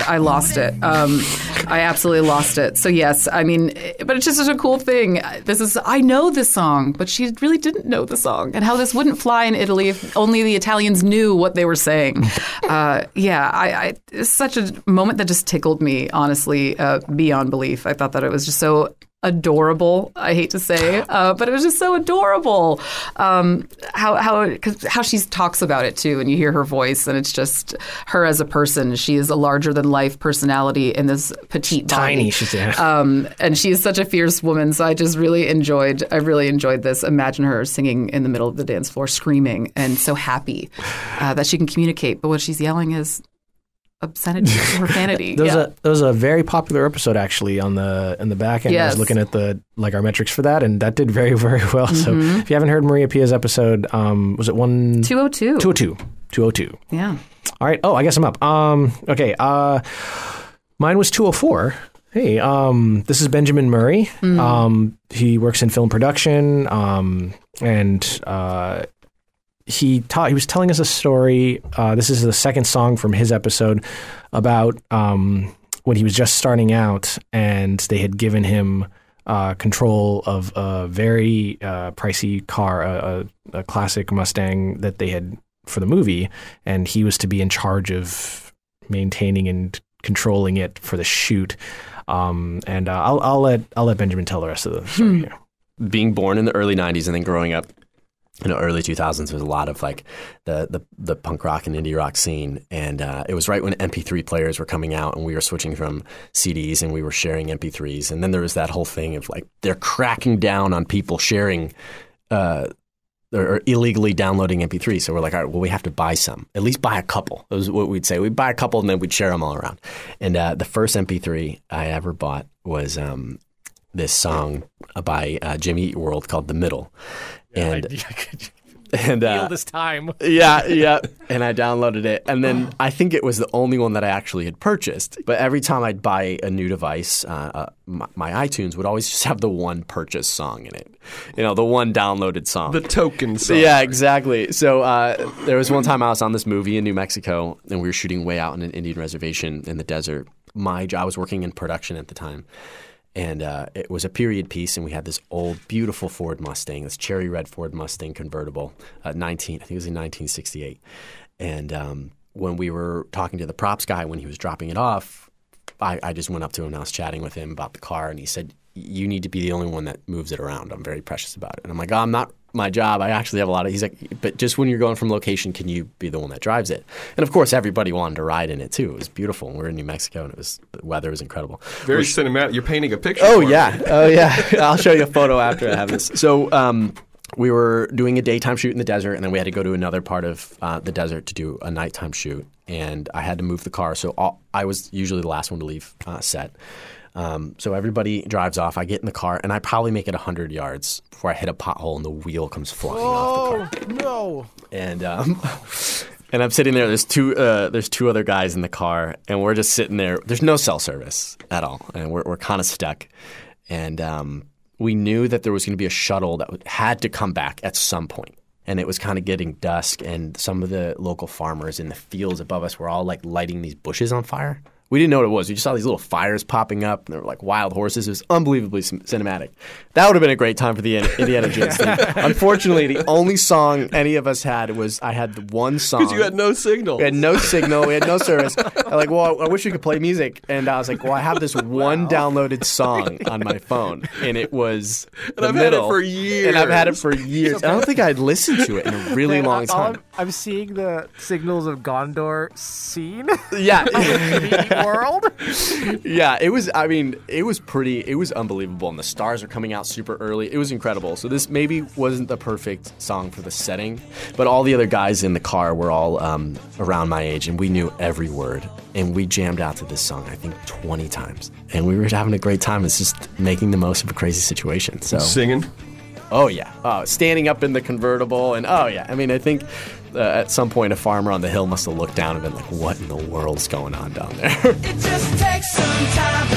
I lost it. Um, I absolutely lost it. So yes, I mean, but it's just such a cool thing. This is I know this song, but she really didn't know the song, and how this wouldn't fly in Italy if only the Italians knew what they were saying. Uh, yeah, I, I it's such a moment that just tickled me, honestly, uh, beyond belief. I thought that it was just so adorable. I hate to say, uh, but it was just so adorable. Um, how how cause how she talks about it too, and you hear her voice, and it's just her as a person. She is a larger than life personality in this petite body. Tiny, she's yeah. Um, and she is such a fierce woman. So I just really enjoyed. I really enjoyed this. Imagine her singing in the middle of the dance floor, screaming, and so happy uh, that she can communicate. But what she's yelling is obscenity, profanity. There was, yeah. a, there was a very popular episode actually on the in the back end. I was looking at the like our metrics for that, and that did very very well. So Mhm. if you haven't heard Maria Pia's episode, um, was it one 202. 202. 202. Yeah. All right. Oh, I guess I'm up. Um, okay. Uh, mine was 204. Hey, um, this is Benjamin Murray. Mm. Um, he works in film production, um, and uh, he taught. He was telling us a story. Uh, this is the second song from his episode about um, when he was just starting out, and they had given him uh, control of a very uh, pricey car, a, a, a classic Mustang that they had for the movie, and he was to be in charge of maintaining and controlling it for the shoot. Um, and uh, I'll, I'll let I'll let Benjamin tell the rest of the story here. being born in the early 90s and then growing up in the early 2000s there was a lot of like the the, the punk rock and indie rock scene and uh, it was right when mp3 players were coming out and we were switching from cds and we were sharing mp3s and then there was that whole thing of like they're cracking down on people sharing uh, or or illegally downloading MP3. So we're like, all right, well, we have to buy some. At least buy a couple. That was what we'd say. We'd buy a couple and then we'd share them all around. And uh, the first MP3 I ever bought was um, this song by uh, Jimmy Eat World called "The Middle," and and uh, Feel this time. yeah, yeah. And I downloaded it. And then I think it was the only one that I actually had purchased. But every time I'd buy a new device, uh, uh, my, my iTunes would always just have the one purchase song in it. You know, the one downloaded song. The token song. Yeah, exactly. So uh, there was one time I was on this movie in New Mexico, and we were shooting way out in an Indian reservation in the desert. My job, I was working in production at the time, and uh, it was a period piece, and we had this old, beautiful Ford Mustang, this cherry red Ford Mustang convertible, uh, 19, I think it was in 1968. And um, when we were talking to the props guy when he was dropping it off, I, I just went up to him and I was chatting with him about the car, and he said, "You need to be the only one that moves it around. I'm very precious about it." And I'm like, oh, "I'm not my job. I actually have a lot of." He's like, "But just when you're going from location, can you be the one that drives it?" And of course, everybody wanted to ride in it too. It was beautiful. We're in New Mexico, and it was the weather was incredible. Very We're- cinematic. You're painting a picture. Oh for me. yeah, oh yeah. I'll show you a photo after I have this. So um, we were doing a daytime shoot in the desert, and then we had to go to another part of uh, the desert to do a nighttime shoot. And I had to move the car, so all, I was usually the last one to leave uh, set. Um, so everybody drives off. I get in the car, and I probably make it hundred yards before I hit a pothole, and the wheel comes flying off the car Oh no. and um, and I'm sitting there. There's two uh, there's two other guys in the car, and we're just sitting there. There's no cell service at all, and we're we're kind of stuck. And um, we knew that there was going to be a shuttle that had to come back at some point. And it was kind of getting dusk, and some of the local farmers in the fields above us were all like lighting these bushes on fire. We didn't know what it was. We just saw these little fires popping up, and they were like wild horses. It was unbelievably cinematic. That would have been a great time for the In- Indiana Jones theme. Unfortunately, the only song any of us had was I had the one song. Because you had no signal. We had no signal. We had no service. I'm like, well, I wish we could play music. And I was like, well, I have this one downloaded song on my phone, and it was And the I've had it middle. for And I've had it for years. And I don't think I'd listened to it in a really Man, long time. I'm, I'm seeing the signals of Gondor scene. Yeah. the world. yeah, it was. I mean, it was pretty. It was unbelievable, and the stars are coming out super early. It was incredible. So this maybe wasn't the perfect song for the setting, but all the other guys in the car were all um, around my age, and we knew every word, and we jammed out to this song. I think twenty times, and we were having a great time. It's just making the most of a crazy situation. So Singing. Oh yeah, oh, standing up in the convertible, and oh yeah. I mean, I think uh, at some point a farmer on the hill must have looked down and been like, "What in the world's going on down there?" Just take some time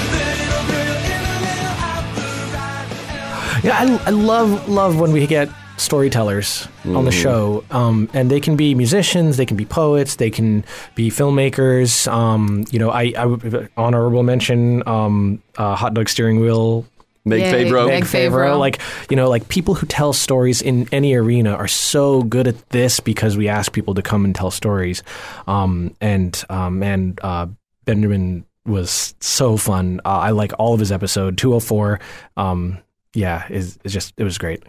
Yeah, I, I love love when we get storytellers on the Mhm. show, um, and they can be musicians, they can be poets, they can be filmmakers. Um, you know, I, I would- honorable mention um, uh, hot dog steering wheel. Meg Yay, Favreau. Meg Meg Favreau. Favreau. Like you know, like people who tell stories in any arena are so good at this because we ask people to come and tell stories. Um, and um, man, uh, Benjamin was so fun. Uh, I like all of his episode 204. Um, yeah, is it's just it was great.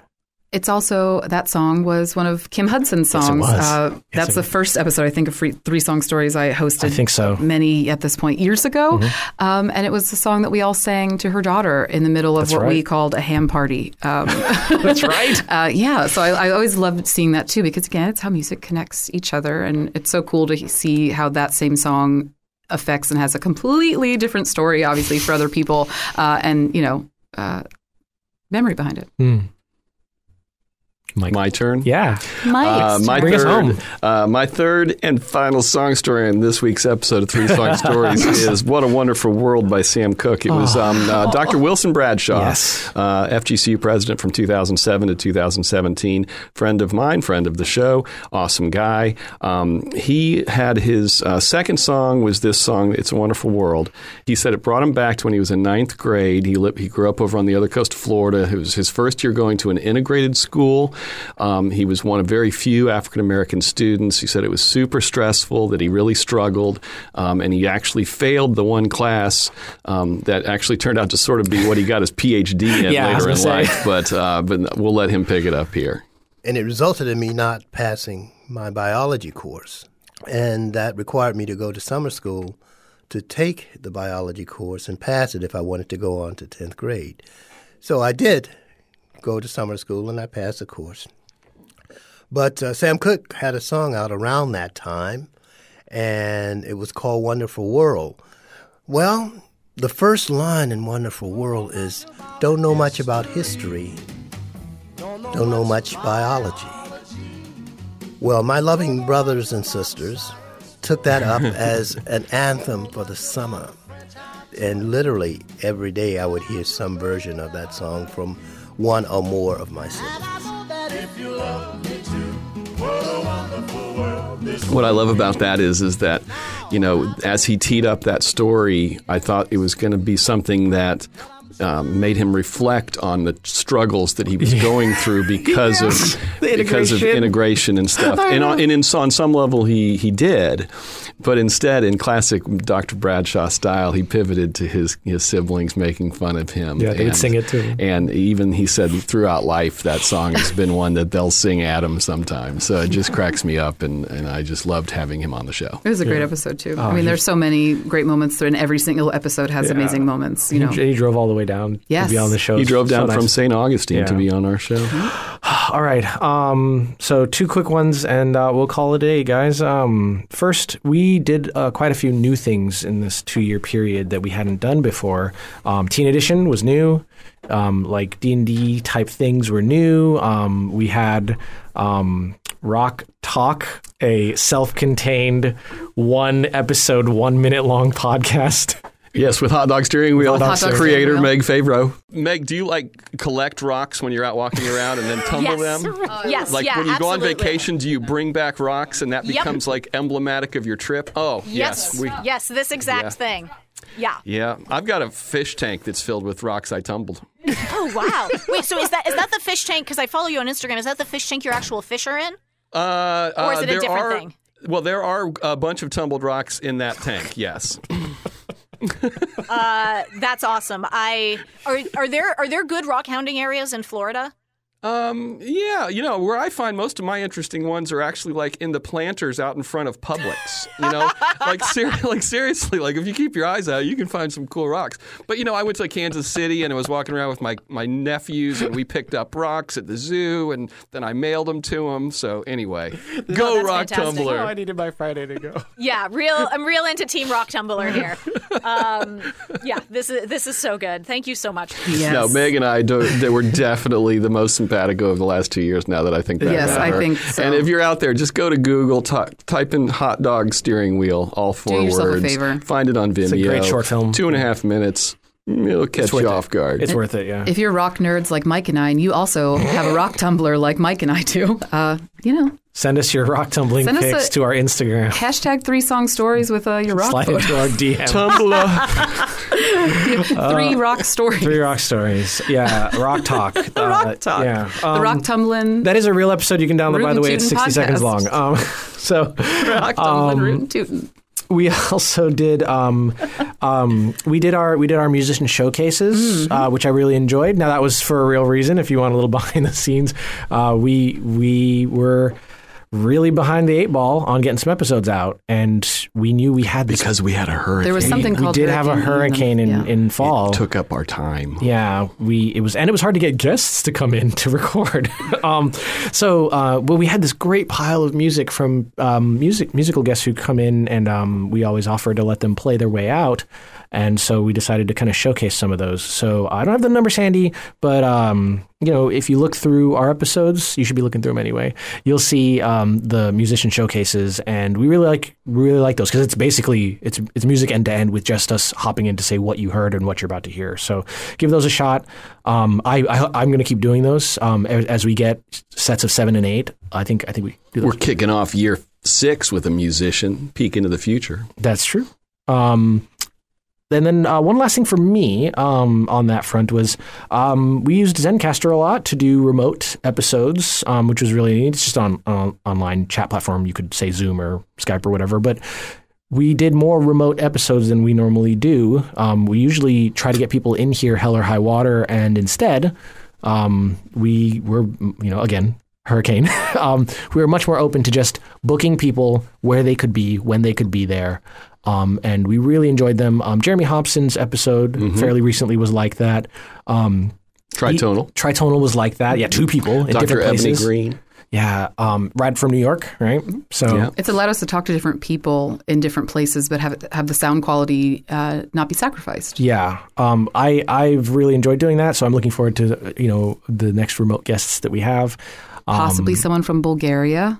It's also that song was one of Kim Hudson's Yes, songs. was. Uh, Yes, that's the first episode I think of free, three song stories I hosted. I think so. Many at this point years ago, Mhm. um, and it was the song that we all sang to her daughter in the middle of That's what we called a ham party. Um, That's right. uh, yeah, so I, I always loved seeing that too because again, it's how music connects each other, and it's so cool to see how that same song affects and has a completely different story, obviously for other people, uh, and you know, uh, memory behind it. My turn. Yeah. Mike's Uh, my Bring us third, home. Uh, my third and final song story in this week's episode of Three Song Stories is "What a Wonderful World" by Sam Cooke. It was um, uh, Dr. Wilson Bradshaw, Yes. uh, FGCU president from 2007 to 2017, friend of mine, friend of the show, awesome guy. Um, he had his uh, second song was this song, "It's a Wonderful World." He said it brought him back to when he was in ninth grade. He lived, he grew up over on the other coast of Florida. It was his first year going to an integrated school. Um, he was one of very few African American students. He said it was super stressful, that he really struggled, um, and he actually failed the one class um, that actually turned out to sort of be what he got his PhD in Yeah, later in say. life. But uh, but we'll let him pick it up here. and it resulted in me not passing my biology course. And that required me to go to summer school to take the biology course and pass it if I wanted to go on to 10th grade. So I did go to summer school and I passed the course. But uh, Sam Cooke had a song out around that time, and it was called Wonderful World. Well, the first line in Wonderful World is Don't know much about history, don't know much biology. Well, my loving brothers and sisters took that up as an anthem for the summer. And literally every day I would hear some version of that song from one or more of my siblings. What I love about that is is that, you know, as he teed up that story, I thought it was going to be something that um, made him reflect on the struggles that he was going through because Yeah. of The because of integration. integration and stuff. And on, and in, on some level, he he did, but instead, in classic Dr. Bradshaw style, he pivoted to his his siblings making fun of him. Yeah, they would And- sing it too. And even he said throughout life, that song has been one that they'll sing at him sometimes. So it just cracks me up, and, and I just loved having him on the show. It was a great episode too. Oh, I mean, there's so many great moments, and every single episode has Yeah. amazing moments. You know, He, he drove all the way down Yes. to be on the show. He drove So down nice. from St. Augustine to be on our show. All right. Um, so two quick ones, and uh, we'll call it a day, guys. Um, first, we did uh, quite a few new things in this two-year period that we hadn't done before. Um, Teen Edition was new. Um, like D and D type things were new. Um, we had um, Rock Talk, a self-contained one episode, one minute long podcast. Yes, with Hot Dog Steering Wheel Hot Dog Steering creator Wheel. Meg Favreau. Meg, do you like collect rocks when you're out walking around and then tumble Yes. them? yes, Like yeah, when you go on vacation, do you bring back rocks and that Yep. becomes like emblematic of your trip? Oh, Yes, yes. we, yes, this exact Yeah. thing. Yeah. yeah, I've got a fish tank that's filled with rocks I tumbled. Oh wow. Wait, so is that is that the fish tank? Because I follow you on Instagram. Is that the fish tank your actual fish are in? Uh, Or is uh, it a different are, thing? Well, there are a bunch of tumbled rocks in that tank. Yes. Uh, that's awesome. I are are there are there good rock hounding areas in Florida? Um, yeah, you know, where I find most of my interesting ones are actually like in the planters out in front of Publix. You know, like ser- like seriously, like if you keep your eyes out, you can find some cool rocks. But you know, I went to Kansas City and I was walking around with my my nephews and we picked up rocks at the zoo and then I mailed them to them. So anyway, go that's rock fantastic. tumbler. Oh, I needed my Friday to go. Yeah, real. I'm real into Team Rock Tumbler here. Um, yeah, this is this is so good. Thank you so much. No, Meg and I, do, they were definitely the most simpatico of the last two years. Now that I think back Yes, about I her. think so. And if you're out there, just go to Google, ty- type in "hot dog steering wheel," all four Do yourself a words. favor. Find it on Vimeo. It's a great short film. Two and a half minutes. It'll catch worth you it. off guard. It's worth it, yeah. if you're rock nerds like Mike and I, and you also have a rock tumbler like Mike and I do, uh, you know, Send us your rock tumbling Send pics a- to our Instagram. hashtag three song stories with uh, your rock Slide photo. into our DM. three rock stories. Three rock stories. Yeah, rock talk. the rock talk. Yeah, the rock tumbling. That is a real episode you can download. by the way, it's Rootin' sixty seconds long. Um, so rock tumbling, um, rootin' tootin'. we also did um, um, we did our we did our musician showcases, uh, which I really enjoyed. Now that was for a real reason. If you want a little behind the scenes, uh, we we were really behind the eight ball on getting some episodes out, and we knew we had this because we had a hurricane. There was something we, called we did have a Hurricane Ian, hurricane in, in fall. took up our time. Yeah, we it was and it was hard to get guests to come in to record. um, so, uh, well, we had this great pile of music from um, music musical guests who come in, and um, we always offer to let them play their way out. And so we decided to kind of showcase some of those. So I don't have the numbers handy, but um, you know, if you look through our episodes, you should be looking through them anyway. You'll see um, the musician showcases, and we really like really like those because it's basically it's it's music end to end with just us hopping in to say what you heard and what you're about to hear. So give those a shot. Um, I, I I'm going to keep doing those um, as, as we get sets of seven and eight. I think I think we do those. We're kicking off year six with a musician. Peek into the future. That's true. Um, and then uh, one last thing for me um, on that front was um, we used Zencastr a lot to do remote episodes, um, which was really neat. It's just on on online chat platform. You could say Zoom or Skype or whatever, but we did more remote episodes than we normally do. Um, we usually try to get people in here hell or high water, and instead, um, we were, you know, again, hurricane. um, we were much more open to just booking people where they could be, when they could be there. Um, and we really enjoyed them. Um, Jeremy Hobson's episode fairly recently was like that. Um, Tritonal. he- Tritonal was like that. Yeah, two people in Dr. different Ebony places. Green. Yeah, um, Rad from New York, right? So It's allowed us to talk to different people in different places, but have have the sound quality uh, not be sacrificed. Yeah, um, I I've really enjoyed doing that. So I'm looking forward to you know the next remote guests that we have. Um, Possibly someone from Bulgaria.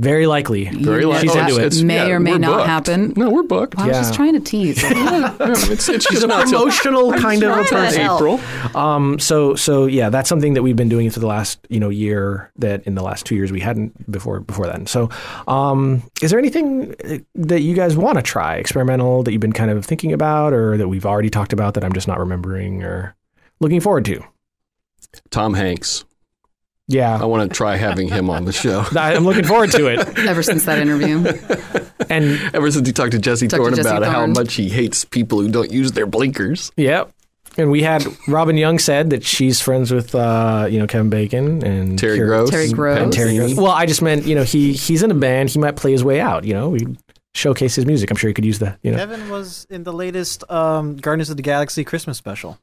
Very likely. Very likely. She's Oh, into it's- it. may yeah, or may not booked. happen. No, we're booked. Well, I was Yeah. just trying to tease. it's, it's, She's a not promotional kind of a to person. April. Um, so so yeah, that's something that we've been doing for the last you know year that in the last two years we hadn't before before then. So, um, is there anything uh, that you guys want to try experimental that you've been kind of thinking about, or that we've already talked about that I'm just not remembering or looking forward to? Tom Hanks. Yeah, I want to try having him on the show. I- I'm looking forward to it. Ever since that interview, And Ever since he talked to Jesse Talked to Thorn Jesse about how much he hates people who don't use their blinkers. Yep. And we had Robin Young said that she's friends with uh, you know Kevin Bacon and Terry Kier- Gross. Terry Gross. and Terry Gross. Well, I just meant you know he he's in a band. He might play his way out. You know, we showcase his music. I'm sure he could use that, you know. Kevin was in the latest um, Guardians of the Galaxy Christmas special.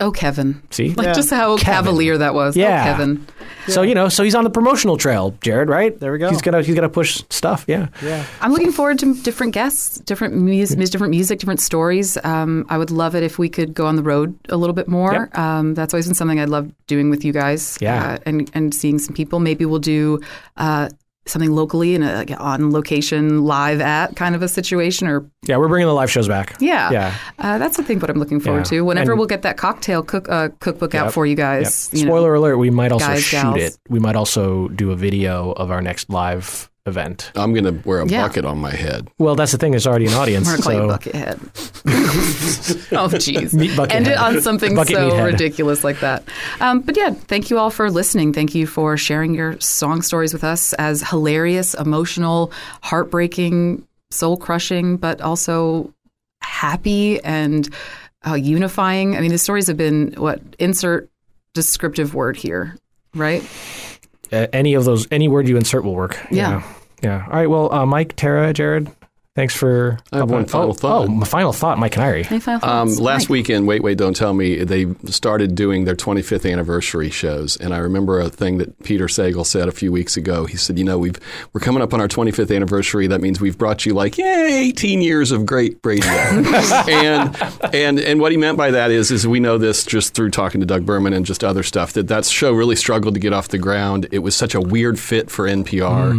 Oh Kevin, See, like Yeah. just how Kevin. cavalier that was. Yeah. oh, Kevin. so you know, so he's on the promotional trail, Jared. Right There we go. He's gonna he's gonna push stuff. Yeah. Yeah. I'm looking forward to different guests, different music, different music, different stories. Um, I would love it if we could go on the road a little bit more. Yep. Um, that's always been something I'd love doing with you guys. Yeah. uh, and and seeing some people. Maybe we'll do. Uh, Something locally in a like, on location live at kind of a situation, or Yeah, we're bringing the live shows back. yeah, Yeah. Uh, that's the thing what I'm looking forward Yeah. to. Whenever And- we'll get that cocktail cook uh, cookbook Yep. out for you Yep. guys. you know. Spoiler alert: We might also guys, shoot gals. it. We might also do a video of our next live event. I'm going to wear a Yeah. bucket on my head. Well, that's the thing. There's already an audience. I'm gonna call you so Buckethead. oh, jeez. Meat bucket End it on something Bucket meat so head. ridiculous like that. Um, but yeah, thank you all for listening. Thank you for sharing your song stories with us as hilarious, emotional, heartbreaking, soul crushing, but also happy and uh, unifying. I mean, the stories have been what? Insert descriptive word here, right? Uh, any of those, any word you insert will work. Yeah. Yeah. Yeah. All right. Well, uh, Mike, Tara, Jared, thanks for. I have one oh, final thought. Oh, my final thought, Mike Canary. Any final Um, last Mike? weekend, Wait, Wait, Don't Tell Me, they started doing their 25th anniversary shows. And I remember a thing that Peter Sagal said a few weeks ago. He said, You know, we've, we're coming up on our 25th anniversary. That means we've brought you like, yay, 18 years of great radio. and, and, and what he meant by that is, is we know this just through talking to Doug Berman and just other stuff, that that show really struggled to get off the ground. It was such a weird fit for NPR.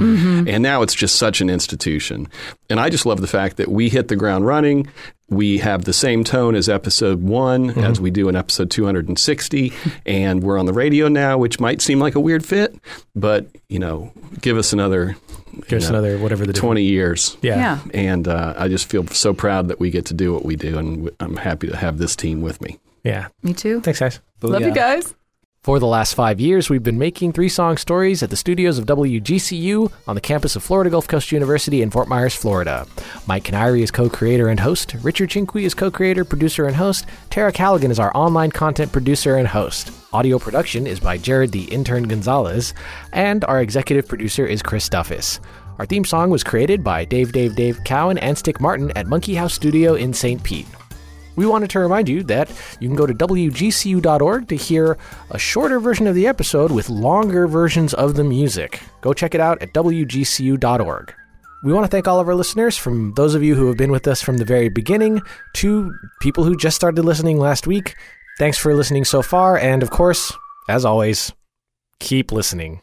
And now it's just such an institution. And I just love the fact that we hit the ground running. We have the same tone as episode one as we do in episode 260. and we're on the radio now, which might seem like a weird fit, but, you know, give us another. Give us know, another whatever the 20 years. Yeah. Yeah. And uh, I just feel so proud that we get to do what we do. And w- I'm happy to have this team with me. Yeah. Me too. Thanks, guys. Love you guys. For the last five years, we've been making three song stories at the studios of WGCU on the campus of Florida Gulf Coast University in Fort Myers, Florida. Mike Canary is co creator and host. Richard Chinqui is co creator, producer, and host. Tara Callaghan is our online content producer and host. Audio production is by Jared the Intern Gonzalez. And our executive producer is Chris Duffis. Our theme song was created by Dave Dave Dave Cowan and Stick Martin at Monkey House Studio in St. Pete. We wanted to remind you that you can go to WGCU.org to hear a shorter version of the episode with longer versions of the music. Go check it out at WGCU.org. We want to thank all of our listeners, from those of you who have been with us from the very beginning to people who just started listening last week. Thanks for listening so far, and of course, as always, keep listening.